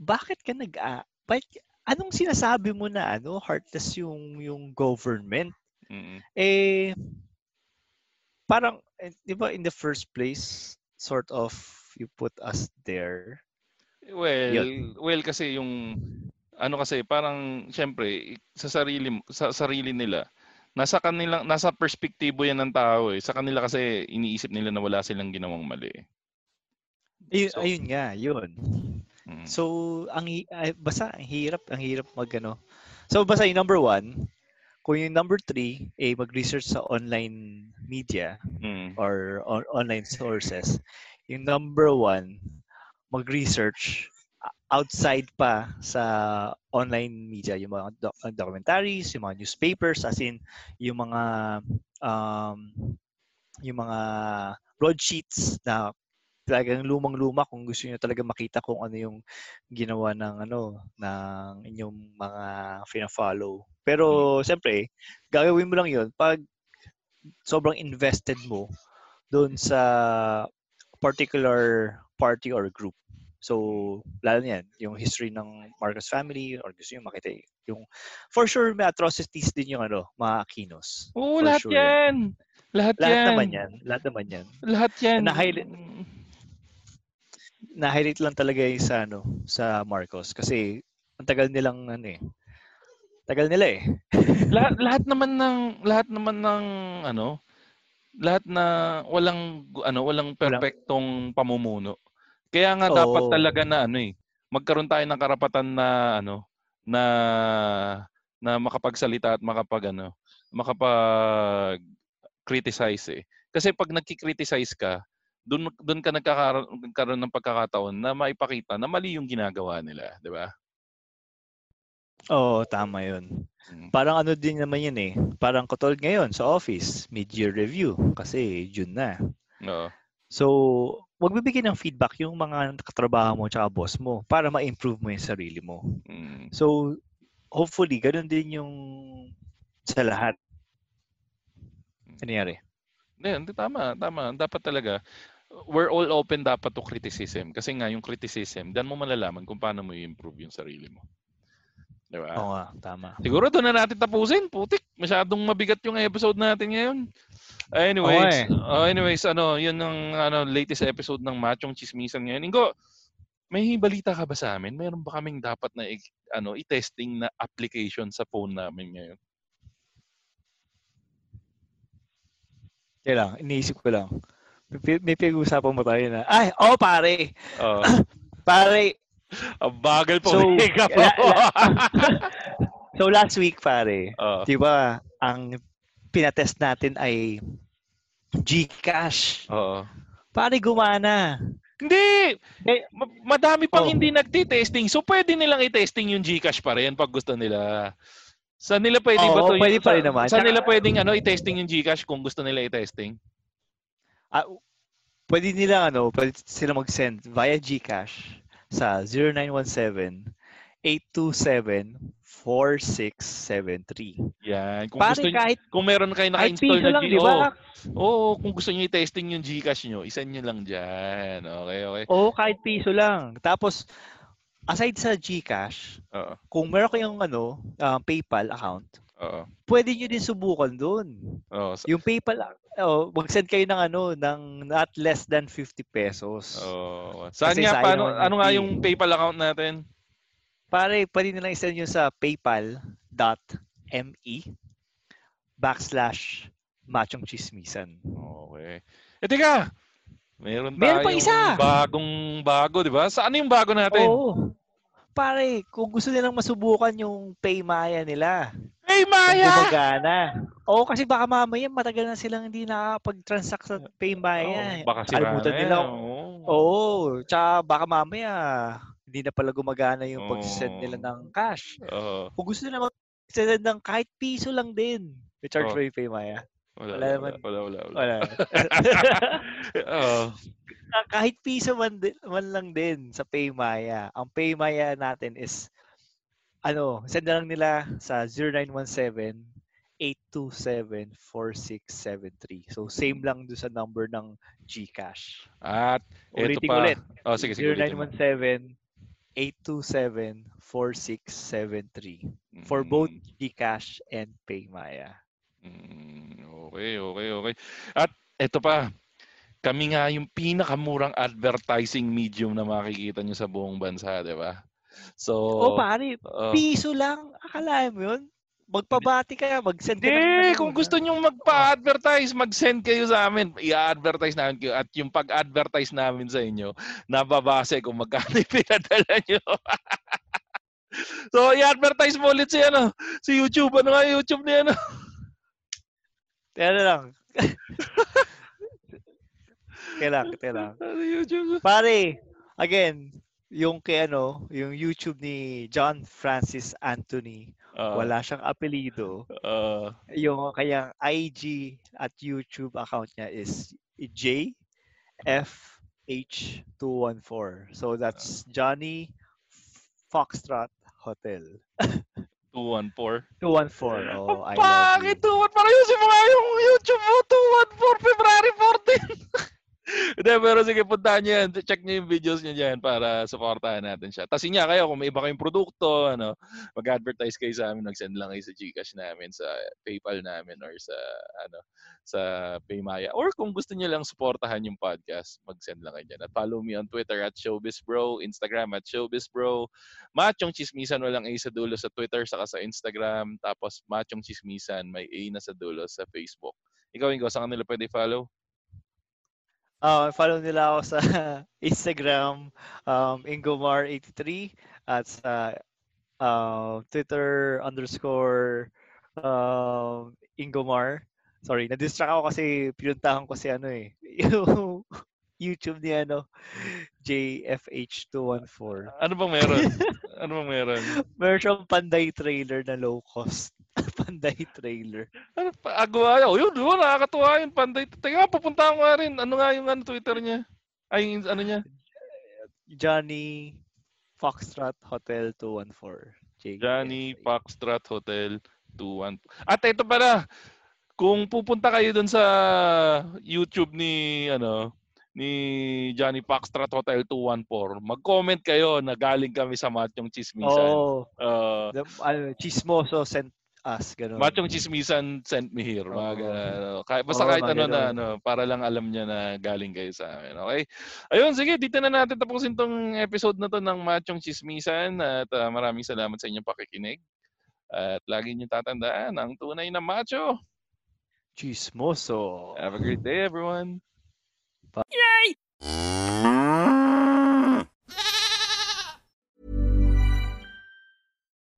bakit ka nag ah, bakit, anong sinasabi mo na ano heartless yung yung government? Mm. Eh parang eh, 'di ba in the first place sort of you put us there. Well, well kasi yung ano kasi parang syempre sa sarili sa sarili nila nasa kanilang nasa perspektibo yan ng tao eh. Sa kanila kasi iniisip nila na wala silang ginawang mali. eh. Ayun, So- ayun nga, yun. Mm. So, ang ay, basta ang hirap, ang hirap magano. So, basta yung number one, kung yung number three, eh, mag-research sa online media Mm. or on- online sources. Yung number one, mag-research outside pa sa online media, yung mga doc- documentaries, yung mga newspapers, as in, yung mga um, yung mga broadsheets na talagang lumang-luma kung gusto niyo talaga makita kung ano yung ginawa ng ano ng inyong mga fina-follow. Pero siyempre, gagawin mo lang 'yon pag sobrang invested mo doon sa particular party or group. So, lalo na yan, yung history ng Marcos family or gusto nyo makita yung for sure may atrocities din yung ano, mga Aquinos. Oo, For lahat sure yan. Lahat, Lahat yan. naman yan. Lahat naman yan. Lahat yan. Na-highlight- na-highlight lang talaga yung sa ano, sa Marcos kasi ang tagal nilang ano eh. Tagal nila eh. [laughs] lahat lahat naman ng lahat naman ng ano lahat na walang ano walang perpektong pamumuno. Kaya nga dapat Oo. talaga na ano eh magkaroon tayo ng karapatan na ano na na makapagsalita at makapag ano makapag criticize eh. Kasi pag nagki-criticize ka, doon doon ka nagkakaroon, ng pagkakataon na maipakita na mali yung ginagawa nila, 'di ba? Oo, tama yun. Mm. Parang ano din naman yun eh. Parang katulad ngayon sa office, mid-year review kasi June na. Oo. So, magbibigay ng feedback yung mga katrabaho mo tsaka boss mo para ma-improve mo yung sarili mo. Mm. So, hopefully, ganun din yung sa lahat. Nangyari. Hindi, hindi, tama, tama. Dapat talaga, we're all open dapat to criticism. Kasi nga, yung criticism, dan mo malalaman kung paano mo i-improve yung sarili mo. Di ba? Oo nga, tama. Siguro doon na natin tapusin. Putik, masyadong mabigat yung episode natin ngayon. Anyways, Okay. oh, anyways, ano, yun ang ano, latest episode ng Machong Chismisan ngayon. Ingo, may balita ka ba sa amin? Meron ba kaming dapat na ano, i-testing na application sa phone namin ngayon? Kaya lang, iniisip ko lang. May, may pinag-uusapan mo tayo na, ay, oh pare! Oh, [clears throat] Pare! Ang bagal po. So, la- la- [laughs] so last week pare, Oh, di ba, ang pinatest natin ay Gcash. oo. Pare, gumana. Hindi! Eh, Ma- madami pang Oh. hindi nagti-testing. So, pwede nilang i-testing yung Gcash pa rin pag gusto nila. Sa nila pwede ba Oo, to? pwede pa rin naman. Sa nila pwedeng ano, i-testing yung Gcash kung gusto nila i-testing? Ah, pwede nila ano, pwede sila mag-send via GCash sa 0917 827 4673. Yan. Kung Pare gusto nyo, kahit kung meron kayo naka-install na lang, G- di ba? Oo, Oo, kung gusto niyo i-testing yung Gcash nyo, isend nyo lang dyan. Okay, okay. Oo, kahit piso lang. Tapos aside sa GCash, Oo, kung meron kayong ano, um, PayPal account, oo. pwede nyo din subukan doon. Oo, sa- Yung PayPal, oh, mag-send kayo ng ano, ng not less than 50 pesos. oo. Saan Kasi nga, paano, yung ano nga yung PayPal account natin? Pare, pwede nilang isend yun sa paypal.me M-E backslash machong chismisan. Okay. Eh, teka! Meron, Meron pa isa! bagong bago, di ba? Saan yung bago natin? Oo. Pare, kung gusto nilang masubukan yung Paymaya nila, Hey, kung Maya! gumagana. Oo, kasi baka mamaya matagal na silang hindi nakakapag-transact sa Paymaya. Oh, baka sira Kalimutan na nila. Oo. Oo, tsaka baka mamaya hindi na pala gumagana yung pag-send nila ng cash. Oo. Kung gusto nila mag-send ng kahit piso lang din, may charge Oo. pa yung Paymaya. Wala, Wala wala, naman. wala, wala, wala. Wala. [laughs] Ka- kahit piso man, din, man lang din sa Paymaya. Ang Paymaya natin is ano, send na lang nila sa 0917 827-4673. So, same lang doon sa number ng GCash. At ito pa. ulit. Oh, sige, sige. ulitin mo. 0917-827-4673 for both Mm, GCash and Paymaya. mm, okay, okay, okay. At ito pa. Kami nga yung pinakamurang advertising medium na makikita nyo sa buong bansa, di ba? So, oh, pare, oh. piso lang. Akala mo yun? Magpabati ka, mag-send ka Hindi, kung gusto nyong magpa-advertise, mag-send kayo sa amin. I-advertise namin kayo. At yung pag-advertise namin sa inyo, nababase kung magkano yung [laughs] pinadala nyo. [laughs] so, i-advertise mo ulit si, ano, si YouTube. Ano nga yung YouTube niya? Ano? Kaya na lang. [laughs] Kaya lang, kaya lang. Pare, again, yung kay ano, yung YouTube ni John Francis Anthony, Ah, wala siyang apelido. ah, Yung kanyang IG at YouTube account niya is JFH214. So that's Johnny Foxtrot Hotel. [laughs] 214. 214. Oh, I love Bakit you. 214? Para yun mo nga yung YouTube mo. 214 February 14. [laughs] Hindi, pero sige, puntahan nyo yan. Check nyo yung videos nyo dyan para supportahan natin siya. Tapos nga kayo, kung may iba kayong produkto, ano, mag-advertise kayo sa amin, mag-send lang kayo sa Gcash namin, sa PayPal namin, or sa, ano, sa Paymaya. Or kung gusto nyo lang supportahan yung podcast, mag-send lang kayo dyan. At follow me on Twitter at ShowbizBro, Instagram at ShowbizBro, Machong Chismisan, walang A sa dulo sa Twitter, saka sa Instagram. Tapos Machong Chismisan, may A na sa dulo sa Facebook. Ikaw, Ingo, saan ka nila pwede follow? Ah, follow nila ako sa [laughs] Instagram, um, Ingomar83 at sa uh, Twitter underscore um, Ingomar. Sorry, na-distract ako kasi pinuntahan ko si ano eh, [laughs] yung YouTube ni ano, JFH214. Ano bang meron? [laughs] ano bang meron? Meron siyang panday trailer na low cost. [laughs] panday trailer. Ano pa? Agawa yun. Yun, yun, nakakatuwa yun. Panday. Teka, pupunta ko nga rin. Ano nga yung ano, Twitter niya? Ay, yung ano niya? Johnny Foxtrot Hotel 214. JFH. Johnny Foxtrot Hotel 21. At ito pala, kung pupunta kayo dun sa YouTube ni ano ni Johnny Foxtrot Hotel 214, mag-comment kayo na galing kami sa Machong Chismisan. Oh, Uh, the, ano, chismoso sent us, ganun. Machong Chismisan sent me here. Mga ano. Kahit, basta Oo, kahit ano na, ano, para lang alam niya na galing kayo sa amin. Okay? Ayun, sige, dito na natin tapusin tong episode na to ng Machong Chismisan. At ah, maraming salamat sa inyong pakikinig. At lagi niyo tatandaan, ang tunay na macho. Chismoso. Have a great day, everyone.